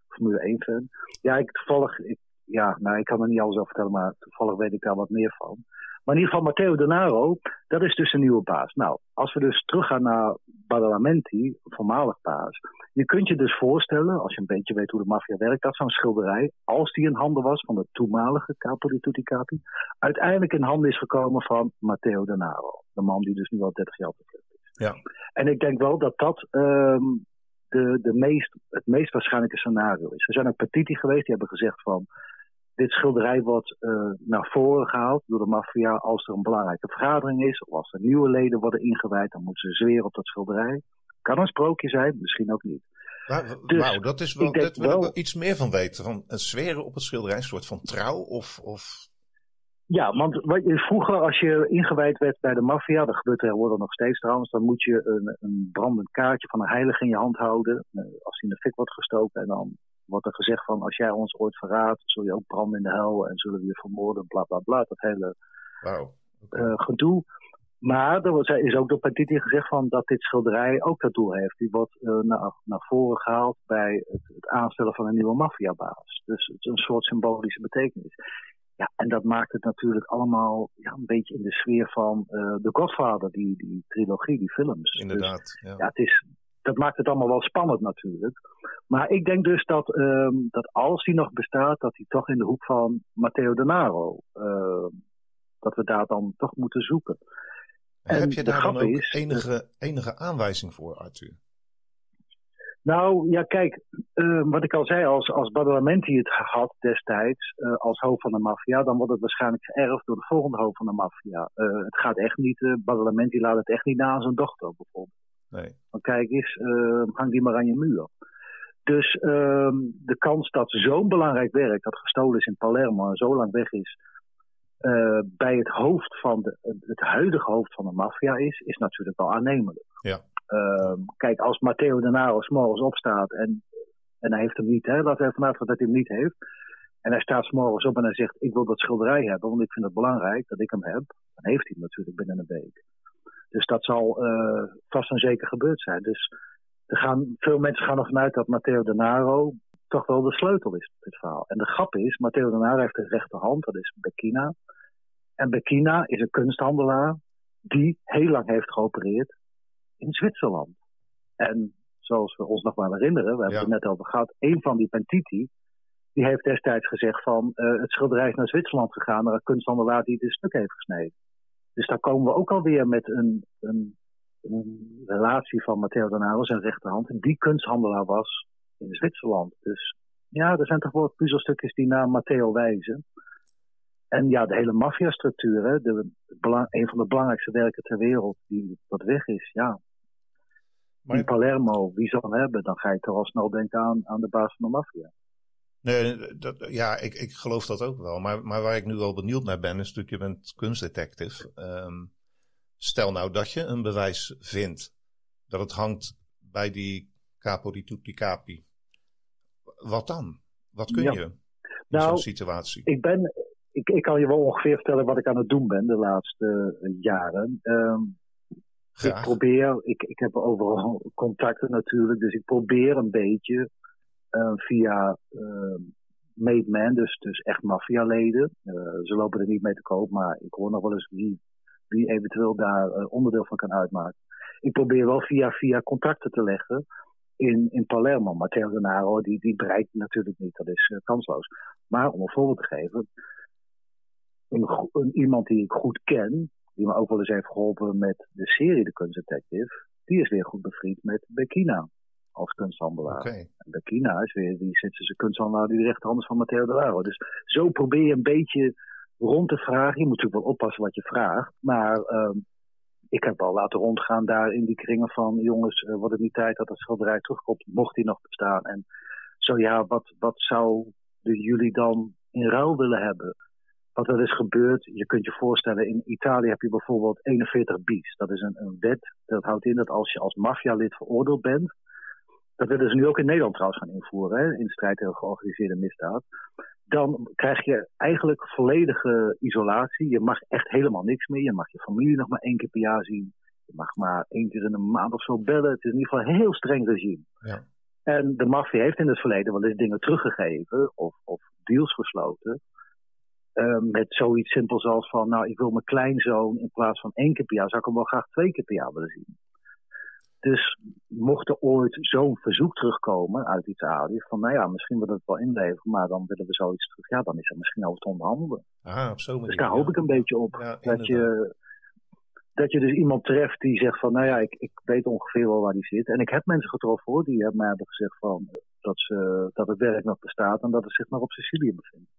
Formule 1 fan. Ja, ik toevallig, ik, ja, nou, ik kan er niet alles over vertellen, maar toevallig weet ik daar wat meer van. Maar in ieder geval, Matteo Denaro, dat is dus een nieuwe baas. Nou, als we dus teruggaan naar Badalamenti, voormalig baas. Je kunt je dus voorstellen, als je een beetje weet hoe de maffia werkt, dat zo'n schilderij, als die in handen was van de toenmalige Capo di Tutti Capi, uiteindelijk in handen is gekomen van Matteo Denaro. De man die dus nu al 30 jaar op de vlucht is. Ja. En ik denk wel dat dat um, de, de meest, het meest waarschijnlijke scenario is. Er zijn ook petitie geweest die hebben gezegd van dit schilderij wordt uh, naar voren gehaald door de maffia als er een belangrijke vergadering is of als er nieuwe leden worden ingewijd, dan moeten ze zweren op dat schilderij. Kan een sprookje zijn, misschien ook niet. Wauw, Dus, wauw, dat is wel, dat wil ik wel- iets meer van weten. Van het zweren op het schilderij, een soort van trouw of, of Ja, want vroeger als je ingewijd werd bij de maffia, dat gebeurt tegenwoordig nog steeds trouwens, dan moet je een, een brandend kaartje van een heilige in je hand houden. eh, Als die in de fik wordt gestoken en dan wordt er gezegd van als jij ons ooit verraadt, zul je ook branden in de hel en zullen we je vermoorden, bla bla bla. Dat hele. Oké. eh, gedoe. Maar er is ook door Petiti gezegd van dat dit schilderij ook dat doel heeft. Die wordt eh, naar, naar voren gehaald bij het, het aanstellen van een nieuwe maffiabaas. Dus het is een soort symbolische betekenis. Ja, en dat maakt het natuurlijk allemaal ja, een beetje in de sfeer van eh The Godfather, die, die trilogie, die films. Dus, Inderdaad. Ja. ja, het is, dat maakt het allemaal wel spannend natuurlijk. Maar ik denk dus dat, ehm, dat als die nog bestaat, dat hij toch in de hoek van Matteo Denaro, ehm, dat we daar dan toch moeten zoeken. En heb je daar dan ook is- enige, enige aanwijzing voor, Arthur? Nou, ja, kijk, eh, wat ik al zei, als, als Badalamenti het had destijds eh, als hoofd van de maffia, dan wordt het waarschijnlijk geërfd door de volgende hoofd van de maffia. Eh, het gaat echt niet, eh Badalamenti laat het echt niet na aan zijn dochter bijvoorbeeld. Nee. Want kijk eens, eh, hang die maar aan je muur. Dus ehm, de kans dat zo'n belangrijk werk, dat gestolen is in Palermo en zo lang weg is, eh, bij het hoofd van de, het huidige hoofd van de maffia is, is natuurlijk wel aannemelijk. Ja. Ehm, kijk, als Matteo Denaro s'morgens opstaat en, en hij heeft hem niet, hè, laten we ervan uitgaan dat hij hem niet heeft. En hij staat s'morgens op en hij zegt, ik wil dat schilderij hebben, want ik vind het belangrijk dat ik hem heb. Dan heeft hij hem natuurlijk binnen een week. Dus dat zal eh, vast en zeker gebeurd zijn. Dus er gaan, veel mensen gaan ervan uit dat Matteo Denaro toch wel de sleutel is dit verhaal. En de grap is, Matteo Denaro heeft een rechterhand, dat is Bekina. En Bekina is een kunsthandelaar die heel lang heeft geopereerd in Zwitserland. En zoals we ons nog wel herinneren, we hebben Ja. het net over gehad, een van die Pentiti, die heeft destijds gezegd van eh, het schilderij is naar Zwitserland gegaan, naar een kunsthandelaar die het in stuk heeft gesneden. Dus daar komen we ook alweer met een, een, een relatie van Matteo Denaro, zijn rechterhand, die kunsthandelaar was in Zwitserland. Dus ja, er zijn toch wel puzzelstukjes die naar Matteo wijzen. En ja, de hele maffiastructuur, een van de belangrijkste werken ter wereld die wat weg is, ja. Maar- in Palermo, wie zal hem hebben? Dan ga je toch al snel denken aan, aan de baas van de maffia. Nee, dat, ja, ik, ik geloof dat ook wel. Maar, maar waar ik nu wel benieuwd naar ben, is natuurlijk, je bent kunstdetective. Ehm, stel nou dat je een bewijs vindt dat het hangt bij die capo di tutti capi. Wat dan? Wat kun Ja. je in Nou, zo'n situatie? Ik, ben, ik, ik kan je wel ongeveer vertellen wat ik aan het doen ben de laatste eh, jaren. Ehm, Ik probeer, ik, ik heb overal contacten natuurlijk, dus ik probeer een beetje via uh, made man, dus, dus echt maffialeden. Uh, ze lopen er niet mee te koop, maar ik hoor nog wel eens wie, wie eventueel daar onderdeel van kan uitmaken. Ik probeer wel via, via contacten te leggen in, in Palermo. Matteo Denaro, die, die bereikt natuurlijk niet, dat is kansloos. Maar om een voorbeeld te geven, een, een, iemand die ik goed ken, die me ook wel eens heeft geholpen met de serie The Kunst Detective, die is weer goed bevriend met Bekina als kunsthandelaar. Okay. En Bekina is weer die Zwitserse kunsthandelaar die de rechterhand is van Matteo de Laro. Dus zo probeer je een beetje rond te vragen. Je moet natuurlijk wel oppassen wat je vraagt. Maar um, ik heb al laten rondgaan daar in die kringen van jongens, uh, wordt het niet tijd dat het schilderij terugkomt, mocht die nog bestaan. En zo ja, wat, wat zouden jullie dan in ruil willen hebben? Wat er is gebeurd, je kunt je voorstellen, in Italië heb je bijvoorbeeld 41 bis. Dat is een, een wet, dat houdt in dat als je als maffialid veroordeeld bent, dat willen ze nu ook in Nederland trouwens gaan invoeren, hè, in de strijd tegen georganiseerde misdaad. Dan krijg je eigenlijk volledige isolatie. Je mag echt helemaal niks meer. Je mag je familie nog maar één keer per jaar zien. Je mag maar één keer in een maand of zo bellen. Het is in ieder geval een heel streng regime. Ja. En de maffia heeft in het verleden wel eens dingen teruggegeven of, of deals gesloten. Uh, met zoiets simpels als van, nou, ik wil mijn kleinzoon in plaats van één keer per jaar, zou ik hem wel graag twee keer per jaar willen zien. Dus mocht er ooit zo'n verzoek terugkomen uit Italië, van nou ja, misschien willen we het wel inleveren, maar dan willen we zoiets terug, ja, dan is er misschien over te onderhandelen. Ah, op zo'n Dus daar hoop ik een beetje op. dat, je, dat je dus iemand treft die zegt van, nou ja, ik, ik weet ongeveer wel waar die zit. En ik heb mensen getroffen hoor, die hebben mij hebben gezegd van, dat, ze, dat het werk nog bestaat en dat het zich nog op Sicilië bevindt.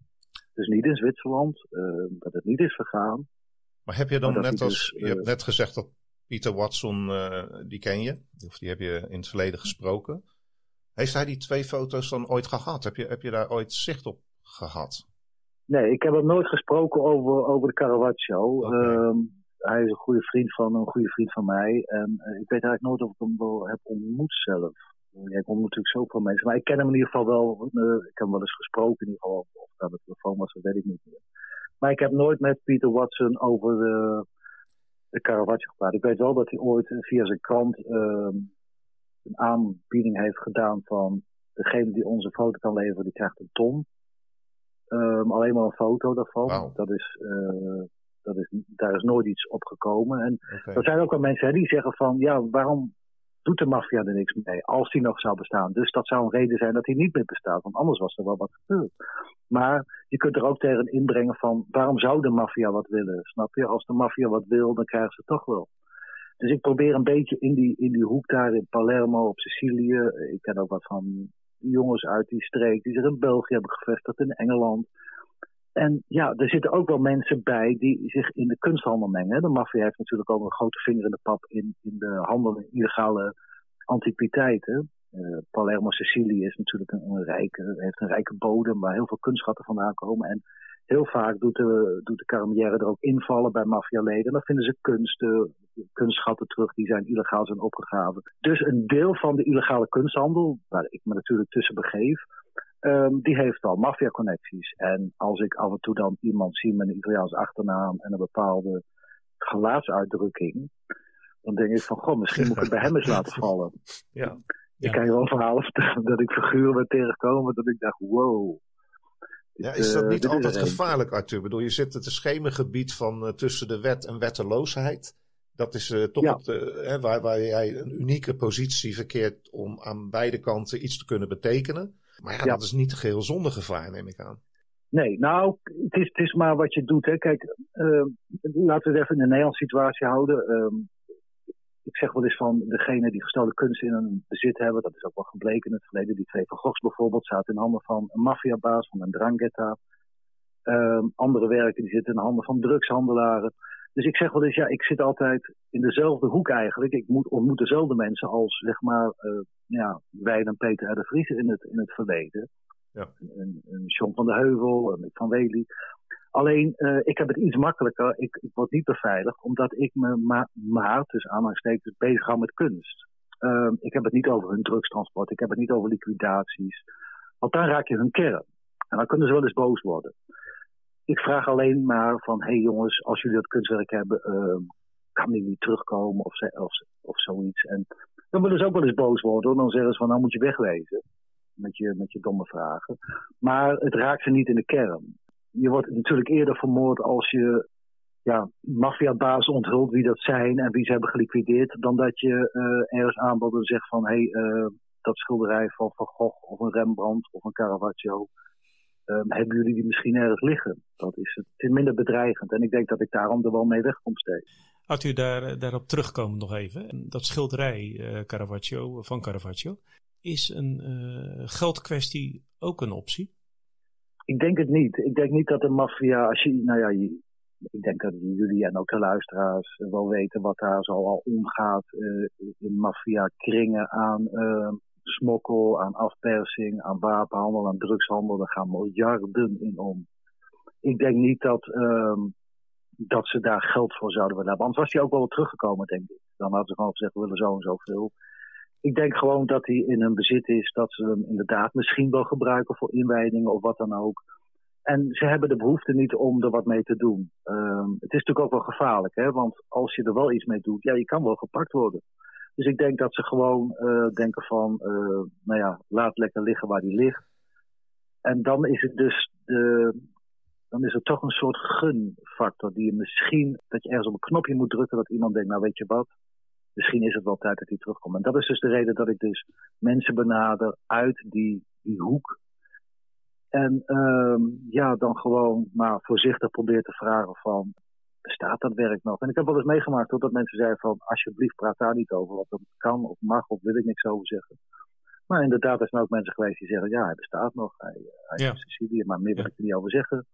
Dus niet in Zwitserland, uh, dat het niet is vergaan. Maar heb je dan net als, dus, je hebt eh, net gezegd dat Peter Watson, uh, die ken je, of die heb je in het verleden gesproken. Heeft hij die twee foto's dan ooit gehad? Heb je, heb je daar ooit zicht op gehad? Nee, ik heb hem nooit gesproken over, over de Caravaggio. Okay. Um, hij is een goede vriend van een goede vriend van mij. En uh, ik weet eigenlijk nooit of ik hem wel heb ontmoet zelf. Ja, ik ontmoet natuurlijk zoveel mensen. Maar ik ken hem in ieder geval wel. Uh, ik heb hem wel eens gesproken in ieder geval. Of dat de telefoon was, dat weet ik niet meer. Maar ik heb nooit met Peter Watson over de Caravaggio gepraat. Ik weet wel dat hij ooit via zijn krant uh, een aanbieding heeft gedaan van degene die onze foto kan leveren, die krijgt een ton. Um, alleen maar een foto daarvan. Wow. Dat is, uh, dat is, daar is nooit iets op gekomen. En okay. er zijn ook wel mensen hè, die zeggen van, ja, waarom doet de maffia er niks mee als die nog zou bestaan? Dus dat zou een reden zijn dat hij niet meer bestaat, want anders was er wel wat gebeurd. Maar je kunt er ook tegen inbrengen van, waarom zou de maffia wat willen? Snap je? Als de maffia wat wil, dan krijgen ze het toch wel. Dus ik probeer een beetje in die, in die hoek daar in Palermo, op Sicilië. Ik ken ook wat van jongens uit die streek die zich in België hebben gevestigd, in Engeland. En ja, er zitten ook wel mensen bij die zich in de kunsthandel mengen. De maffia heeft natuurlijk ook een grote vinger in de pap in, in de handel in illegale antiquiteiten. Uh, Palermo Sicilië is natuurlijk een, rijke, heeft een rijke bodem waar heel veel kunstschatten vandaan komen. En heel vaak doet de, doet de er ook invallen bij maffialeden. En dan vinden ze kunsten, kunstschatten terug die zijn illegaal zijn opgegraven. Dus een deel van de illegale kunsthandel, waar ik me natuurlijk tussen begeef, Um, die heeft al maffia-connecties. En als ik af en toe dan iemand zie met een Italiaanse achternaam en een bepaalde gelaatsuitdrukking, dan denk ik van, goh, misschien moet ik het bij hem eens laten vallen. Ja. Ik kan je wel verhalen vertellen dat ik figuren ben tegengekomen dat ik dacht, wow. Ja, is dat niet uh, altijd gevaarlijk, Arthur? Ik bedoel, je zit het schemergebied van uh, tussen de wet en wetteloosheid. Dat is uh, toch ja. het, hè, waar, waar jij een unieke positie verkeert om aan beide kanten iets te kunnen betekenen. Maar ja, ja, dat is niet geheel zonder gevaar, neem ik aan. Nee, nou, het is, het is maar wat je doet. Hè. Kijk, uh, laten we het even in de Nederlandse situatie houden. Uh, ik zeg wel eens van degene die gestolen kunst in hun bezit hebben, dat is ook wel gebleken in het verleden. Die twee van Goghs bijvoorbeeld zaten in handen van een maffiabaas, van een drangheta. Uh, andere werken die zitten in handen van drugshandelaren. Dus ik zeg wel eens, ja, ik zit altijd in dezelfde hoek eigenlijk. Ik moet, ontmoet dezelfde mensen als, zeg maar, uh, ja, wij en Peter R. de Vries in het, in het verleden. Ja. Een, een John van de Heuvel, Mick van Wely. Alleen, uh, ik heb het iets makkelijker. Ik, ik word niet beveiligd, omdat ik me maar, maar tussen aanhalingstekens, bezig hou met kunst. Uh, ik heb het niet over hun drugstransport, ik heb het niet over liquidaties. Want dan raak je hun kern. En dan kunnen ze wel eens boos worden. Ik vraag alleen maar van, hé hey jongens, als jullie dat kunstwerk hebben, kan die niet terugkomen of, of, of zoiets. En dan willen ze ook wel eens boos worden. Dan zeggen ze van, nou moet je wegwezen. Met je, met je domme vragen. Maar het raakt ze niet in de kern. Je wordt natuurlijk eerder vermoord als je ja, maffiabaas onthult wie dat zijn en wie ze hebben geliquideerd. Dan dat je uh, ergens aanbod en zegt van, hé, hey, uh, dat schilderij van Van Gogh of een Rembrandt of een Caravaggio um, hebben jullie die misschien ergens liggen? Dat is, het is minder bedreigend. En ik denk dat ik daarom er wel mee wegkom steeds. Had u daar, eh, daarop terugkomen nog even. Dat schilderij uh, Caravaggio, van Caravaggio, is een uh, geldkwestie ook een optie? Ik denk het niet. Ik denk niet dat de maffia, als je, nou ja, ik denk dat jullie en ook de luisteraars wel weten wat daar zo al omgaat in maffia-kringen aan smokkel, aan afpersing, aan wapenhandel, aan drugshandel. Daar gaan miljarden in om. Ik denk niet dat, ehm, dat ze daar geld voor zouden willen hebben. Anders was hij ook wel teruggekomen, denk ik. Dan hadden ze gewoon gezegd, we willen zo en zoveel. Ik denk gewoon dat hij in hun bezit is, dat ze hem inderdaad misschien wel gebruiken voor inwijdingen of wat dan ook. En ze hebben de behoefte niet om er wat mee te doen. Ehm, het is natuurlijk ook wel gevaarlijk, hè? want als je er wel iets mee doet, ja, je kan wel gepakt worden. Dus ik denk dat ze gewoon uh, denken van, uh, nou ja, laat lekker liggen waar die ligt. En dan is het dus, de, dan is het toch een soort gunfactor die je misschien, dat je ergens op een knopje moet drukken dat iemand denkt, nou weet je wat, misschien is het wel tijd dat hij terugkomt. En dat is dus de reden dat ik dus mensen benader uit die, die hoek. En um, ja, dan gewoon maar voorzichtig probeer te vragen van, bestaat dat werk nog? En ik heb wel eens meegemaakt hoor, dat mensen zeiden van, alsjeblieft praat daar niet over, wat dat kan of mag of wil ik niks over zeggen. Maar inderdaad, er zijn ook mensen geweest die zeggen, ja, hij bestaat nog, hij, hij ja. is Sicilië, maar meer wil ik er niet over zeggen.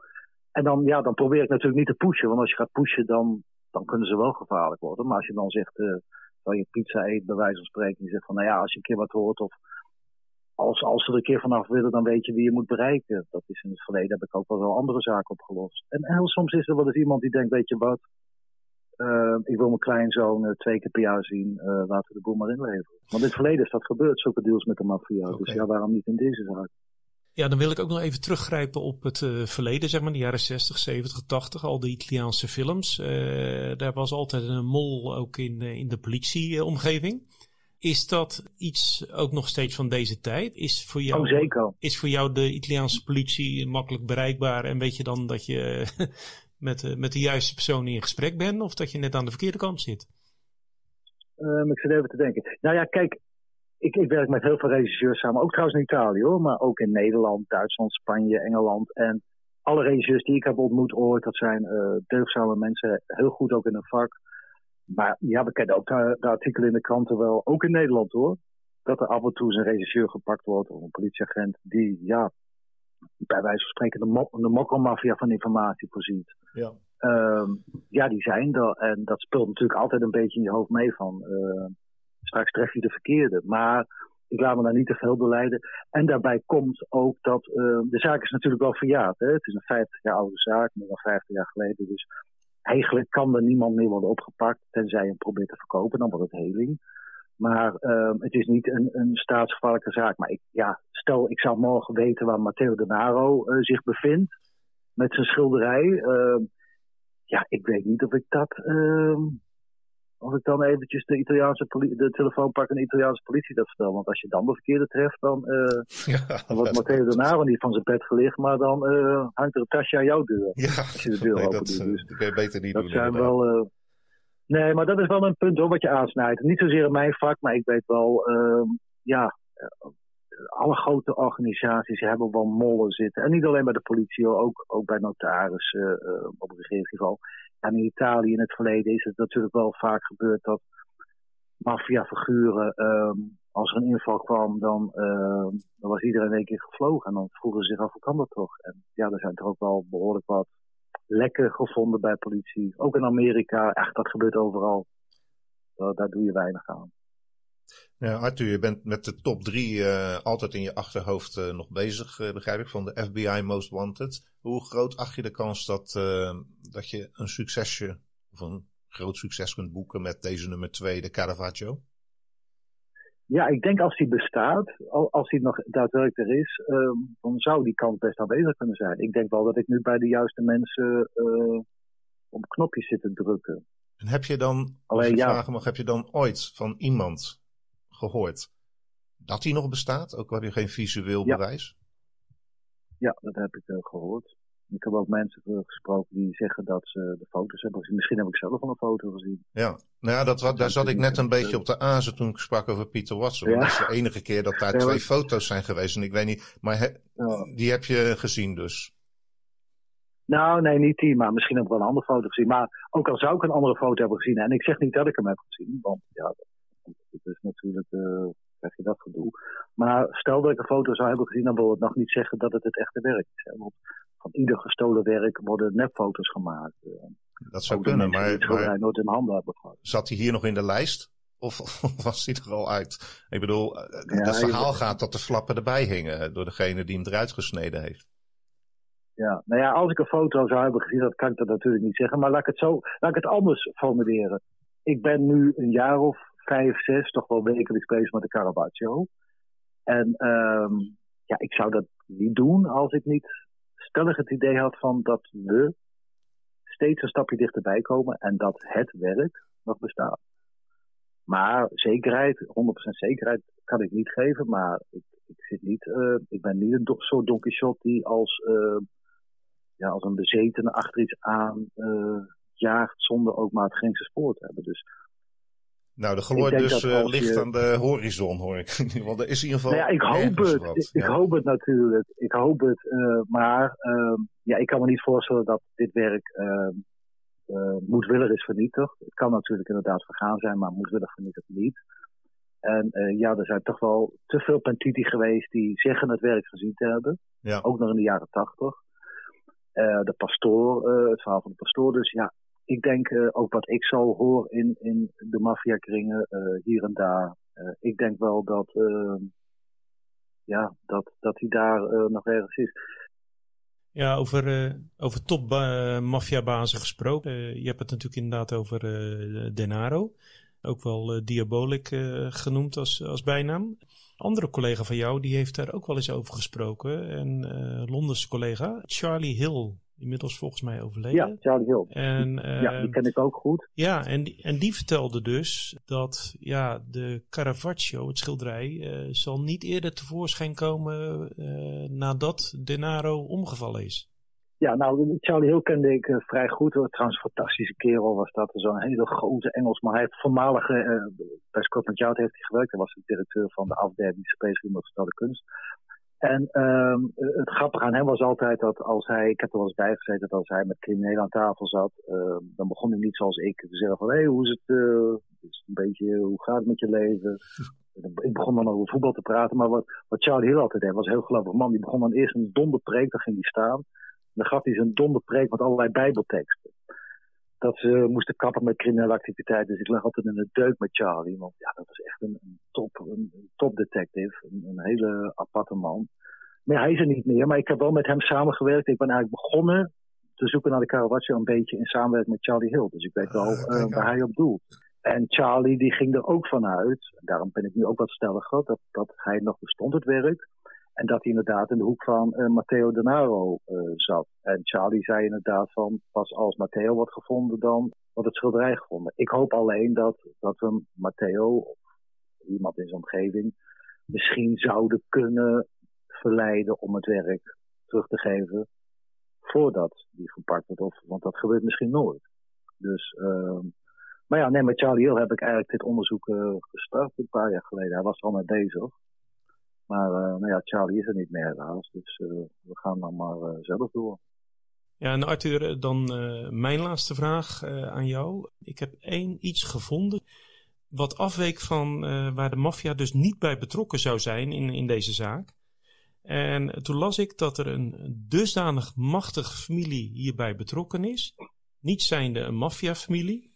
En dan, ja, dan probeer ik natuurlijk niet te pushen, want als je gaat pushen, dan, dan kunnen ze wel gevaarlijk worden. Maar als je dan zegt, uh, terwijl je pizza eet, bij wijze van spreken, je zegt van, nou ja, als je een keer wat hoort of als, als ze er een keer vanaf willen, dan weet je wie je moet bereiken. Dat is in het verleden heb ik ook wel wel andere zaken opgelost. En heel soms is er wel eens iemand die denkt, weet je wat, uh, ik wil mijn kleinzoon uh, twee keer per jaar zien, uh, laten we de boel maar inleveren. Want in het verleden is dat gebeurd, zulke deals met de maffia. Okay. Dus ja, waarom niet in deze zaak? Ja, dan wil ik ook nog even teruggrijpen op het verleden, zeg maar, de jaren 60, 70, 80, al de Italiaanse films. Daar was altijd een mol ook in, in de politieomgeving. Is dat iets ook nog steeds van deze tijd? Is voor jou, oh, zeker. Is voor jou de Italiaanse politie makkelijk bereikbaar en weet je dan dat je met, met de juiste persoon in gesprek bent of dat je net aan de verkeerde kant zit? Um, ik zit even te denken. Nou ja, kijk, ik, ik, werk met heel veel regisseurs samen. Ook trouwens in Italië hoor, maar ook in Nederland, Duitsland, Spanje, Engeland. En alle regisseurs die ik heb ontmoet ooit, dat zijn uh, deugdzame mensen, heel goed ook in hun vak. Maar ja, we kennen ook de, de, artikelen in de kranten wel, ook in Nederland hoor. Dat er af en toe een regisseur gepakt wordt of een politieagent die, ja, bij wijze van spreken de, mo de mokkelmafia van informatie voorziet. Ja. Um, ja, die zijn er. En dat speelt natuurlijk altijd een beetje in je hoofd mee van, uh, straks tref je de verkeerde. Maar ik laat me daar niet te veel beleiden. En daarbij komt ook dat, uh, de zaak is natuurlijk wel verjaard. Hè? Het is een 50 jaar oude zaak, meer dan 50 jaar geleden. Dus eigenlijk kan er niemand meer worden opgepakt, tenzij je hem probeert te verkopen, dan wordt het heling. Maar uh, het is niet een, een staatsgevaarlijke zaak. Maar ik, ja, stel, ik zou morgen weten waar Matteo Denaro uh, zich bevindt met zijn schilderij. Uh, ja, ik weet niet of ik dat of ik dan eventjes de, Italiaanse de telefoon pak en de Italiaanse politie dat vertel. Want als je dan de verkeerde treft, dan, uh, ja, dan wordt Matteo Denaro niet van zijn bed gelicht. Maar dan uh, hangt er een tasje aan jouw deur. Ja, als je de deur nee, open doet. Dus dat kun je beter niet dat doen. Zijn wel, uh, nee, maar dat is wel een punt hoor, wat je aansnijdt. Niet zozeer in mijn vak, maar ik weet wel, ehm, ja, alle grote organisaties hebben wel mollen zitten. En niet alleen bij de politie, ook, ook bij notarissen op regeringsniveau. En in Italië in het verleden is het natuurlijk wel vaak gebeurd dat maffiafiguren, um, als er een inval kwam, dan, uh, dan was iedereen één keer gevlogen. En dan vroegen ze zich af, hoe kan dat toch? En ja, er zijn toch ook wel behoorlijk wat lekken gevonden bij politie. Ook in Amerika, echt, dat gebeurt overal. Daar doe je weinig aan. Ja, Arthur, je bent met de top drie uh, altijd in je achterhoofd uh, nog bezig, uh, begrijp ik, van de FBI Most Wanted. Hoe groot acht je de kans dat, dat je een succesje, of een groot succes kunt boeken met deze nummer twee, de Caravaggio? Ja, ik denk als die bestaat, als die nog daadwerkelijk er is, um, dan zou die kans best aanwezig kunnen zijn. Ik denk wel dat ik nu bij de juiste mensen op knopjes zit te drukken. En heb je dan, Alleen, ja. vragen mag, heb je dan ooit van iemand gehoord dat hij nog bestaat, ook al heb je geen visueel ja. bewijs? Ja, dat heb ik uh, gehoord. Ik heb ook mensen gesproken die zeggen dat ze de foto's hebben gezien. Misschien heb ik zelf al een foto gezien. Ja, nou ja, dat, daar zat ik net een beetje op de azen toen ik sprak over Pieter Watson. Ja. Dat is de enige keer dat daar ja, twee foto's zijn geweest. En ik weet niet, maar he, ja. die heb je gezien dus? Nou, nee, niet die, maar misschien heb ik wel een andere foto gezien. Maar ook al zou ik een andere foto hebben gezien, en ik zeg niet dat ik hem heb gezien, want ja, het is natuurlijk uh, krijg je dat gedoe. Maar stel dat ik een foto zou hebben gezien, dan wil het nog niet zeggen dat het het echte werk is. Hè? Want van ieder gestolen werk worden nepfoto's gemaakt. Eh, dat zou kunnen, maar, maar nooit in handen hebben gehad. Zat hij hier nog in de lijst? Of, was hij er al uit? Ik bedoel, ja, het verhaal gaat dat de flappen erbij hingen door degene die hem eruit gesneden heeft. Ja, nou ja, als ik een foto zou hebben gezien, dat kan ik dat natuurlijk niet zeggen. Maar laat ik het zo, laat ik het anders formuleren. Ik ben nu een jaar of vijf, zes, toch wel wekelijks bezig met de Caravaggio. En um, ja, ik zou dat niet doen als ik niet stellig het idee had van dat we steeds een stapje dichterbij komen en dat het werk nog bestaat. Maar zekerheid, 100% zekerheid kan ik niet geven, maar ik, ik, zit niet, uh, ik ben niet een soort Don Quixote die als, uh, ja, als een bezetene achter iets aan uh, jaagt zonder ook maar het geringste spoor te hebben. Dus nou, de glorie dus uh, ligt aan de horizon, hoor ik. Want er is in ieder geval. Nou ja, ik hoop het. Ik, hoop het natuurlijk. Ik hoop het. Uh, maar uh, ja, ik kan me niet voorstellen dat dit werk ehm, uh, moedwillig is vernietigd. Het kan natuurlijk inderdaad vergaan zijn, maar moedwillig vernietigd niet. En ja, er zijn toch wel te veel pentiti geweest die zeggen het werk gezien te hebben. Ja. Ook nog in de jaren tachtig. De pastoor, het verhaal van de pastoor. Dus ja, ik denk ook wat ik zo hoor in, in de maffiakringen hier en daar. ik denk wel dat, ehm, ja, dat, dat hij daar nog ergens is. Ja, over, uh, over top uh, maffiabazen gesproken. Uh, je hebt het natuurlijk inderdaad over Denaro. Ook wel Diabolic genoemd als, als bijnaam. Andere collega van jou, die heeft daar ook wel eens over gesproken. En Londense collega, Charlie Hill inmiddels volgens mij overleden. Ja, Charlie Hill. En, ja, die ehm, ken ik ook goed. Ja, en die, en die vertelde dus dat ja, de Caravaggio, het schilderij, uh, zal niet eerder tevoorschijn komen uh, nadat Denaro omgevallen is. Ja, nou, Charlie Hill kende ik uh, vrij goed. Hoor. Trouwens, een fantastische kerel was dat. Zo'n hele grote Engels. Maar hij heeft voormalig, uh, bij Scotland Yard heeft hij gewerkt. Hij was de directeur van de afdeling Speciaal met Gestelde Kunst. En um, het grappige aan hem was altijd dat als hij, ik heb er wel eens bij gezeten, dat als hij met criminelen aan tafel zat, uh, dan begon hij niet zoals ik te zeggen van, hé, hoe is het, uh, is een beetje, hoe gaat het met je leven? ik begon dan over voetbal te praten, maar wat, wat Charlie Hill altijd deed, was heel gelovig man. Die begon dan eerst een donderpreek, dan ging hij staan. Dan gaf hij zijn donderpreek met allerlei bijbelteksten dat ze moesten kappen met criminele activiteiten. Dus ik lag altijd in een deuk met Charlie. Want ja, dat was echt een, een top, een, top detective. Een, een, hele aparte man. Maar ja, hij is er niet meer. Maar ik heb wel met hem samengewerkt. Ik ben eigenlijk begonnen te zoeken naar de Caravaggio een beetje in samenwerking met Charlie Hill. Dus ik weet wel uh, waar hij op doelt. En Charlie die ging er ook vanuit, en daarom ben ik nu ook wat stelliger, dat, dat hij nog bestond het werk. En dat hij inderdaad in de hoek van uh, Matteo Denaro uh, zat. En Charlie zei inderdaad van, pas als Matteo wordt gevonden, dan wordt het schilderij gevonden. Ik hoop alleen dat, dat we Matteo, of iemand in zijn omgeving, misschien zouden kunnen verleiden om het werk terug te geven voordat die gepakt wordt. Of, want dat gebeurt misschien nooit. Dus, uh, maar ja, nee, met Charlie Hill heb ik eigenlijk dit onderzoek uh, gestart een paar jaar geleden. Hij was al mee bezig. Maar uh, nou ja, Charlie is er niet meer helaas. Dus uh, we gaan dan maar uh, zelf door. Ja, en Arthur, dan mijn laatste vraag aan jou. Ik heb één iets gevonden wat afweek van waar de maffia dus niet bij betrokken zou zijn in, in deze zaak. En toen las ik dat er een dusdanig machtige familie hierbij betrokken is. Niet zijnde een maffiafamilie.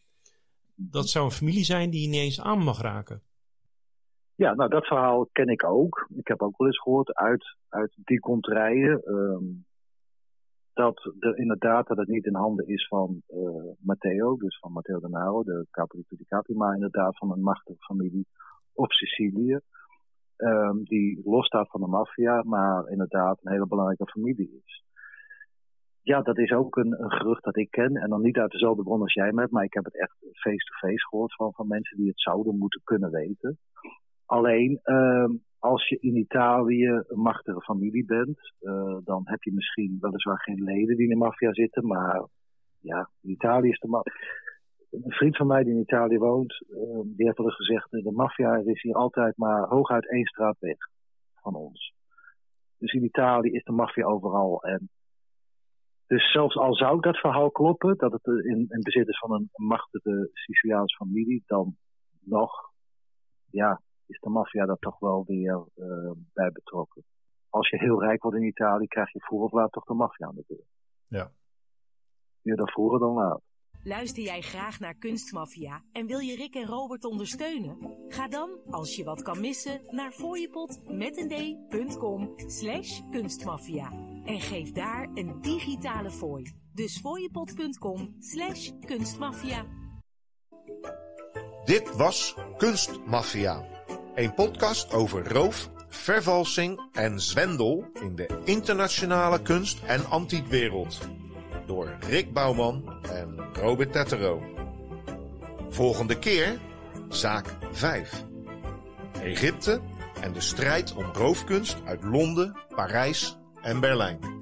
Dat zou een familie zijn die je niet eens aan mag raken. Ja, nou dat verhaal ken ik ook. Ik heb ook wel eens gehoord uit, uit die konterijen. Um, dat er inderdaad dat het niet in handen is van uh, Matteo, dus van Matteo de Naro, de Capo di Capi, maar inderdaad van een machtige familie op Sicilië. Um, die losstaat van de maffia, maar inderdaad een hele belangrijke familie is. Ja, dat is ook een, een, gerucht dat ik ken. En dan niet uit dezelfde bron als jij met, maar ik heb het echt face-to-face -face gehoord van, van mensen die het zouden moeten kunnen weten. Alleen, uh, als je in Italië een machtige familie bent, uh, dan heb je misschien weliswaar geen leden die in de maffia zitten, maar ja, in Italië is de maffia. Een vriend van mij die in Italië woont, uh, die heeft wel eens gezegd, de maffia is hier altijd maar hooguit één straat weg van ons. Dus in Italië is de maffia overal. En dus zelfs al zou dat verhaal kloppen, dat het in, in bezit is van een machtige Siciliaanse familie, dan nog, ja, is de maffia daar toch wel weer uh, bij betrokken. Als je heel rijk wordt in Italië, krijg je vroeg of laat toch de maffia aan de deur. Ja. Eerder vroeger dan laat. Luister jij graag naar Kunstmafia en wil je Rick en Robert ondersteunen? Ga dan, als je wat kan missen, naar fooiepot.com slash kunstmafia. En geef daar een digitale fooi. Dus fooiepot.com slash kunstmafia. Dit was Kunstmafia. Een podcast over roof, vervalsing en zwendel in de internationale kunst- en antiekwereld. Door Rick Bouwman en Robert Tettero. Volgende keer zaak 5. Egypte en de strijd om roofkunst uit Londen, Parijs en Berlijn.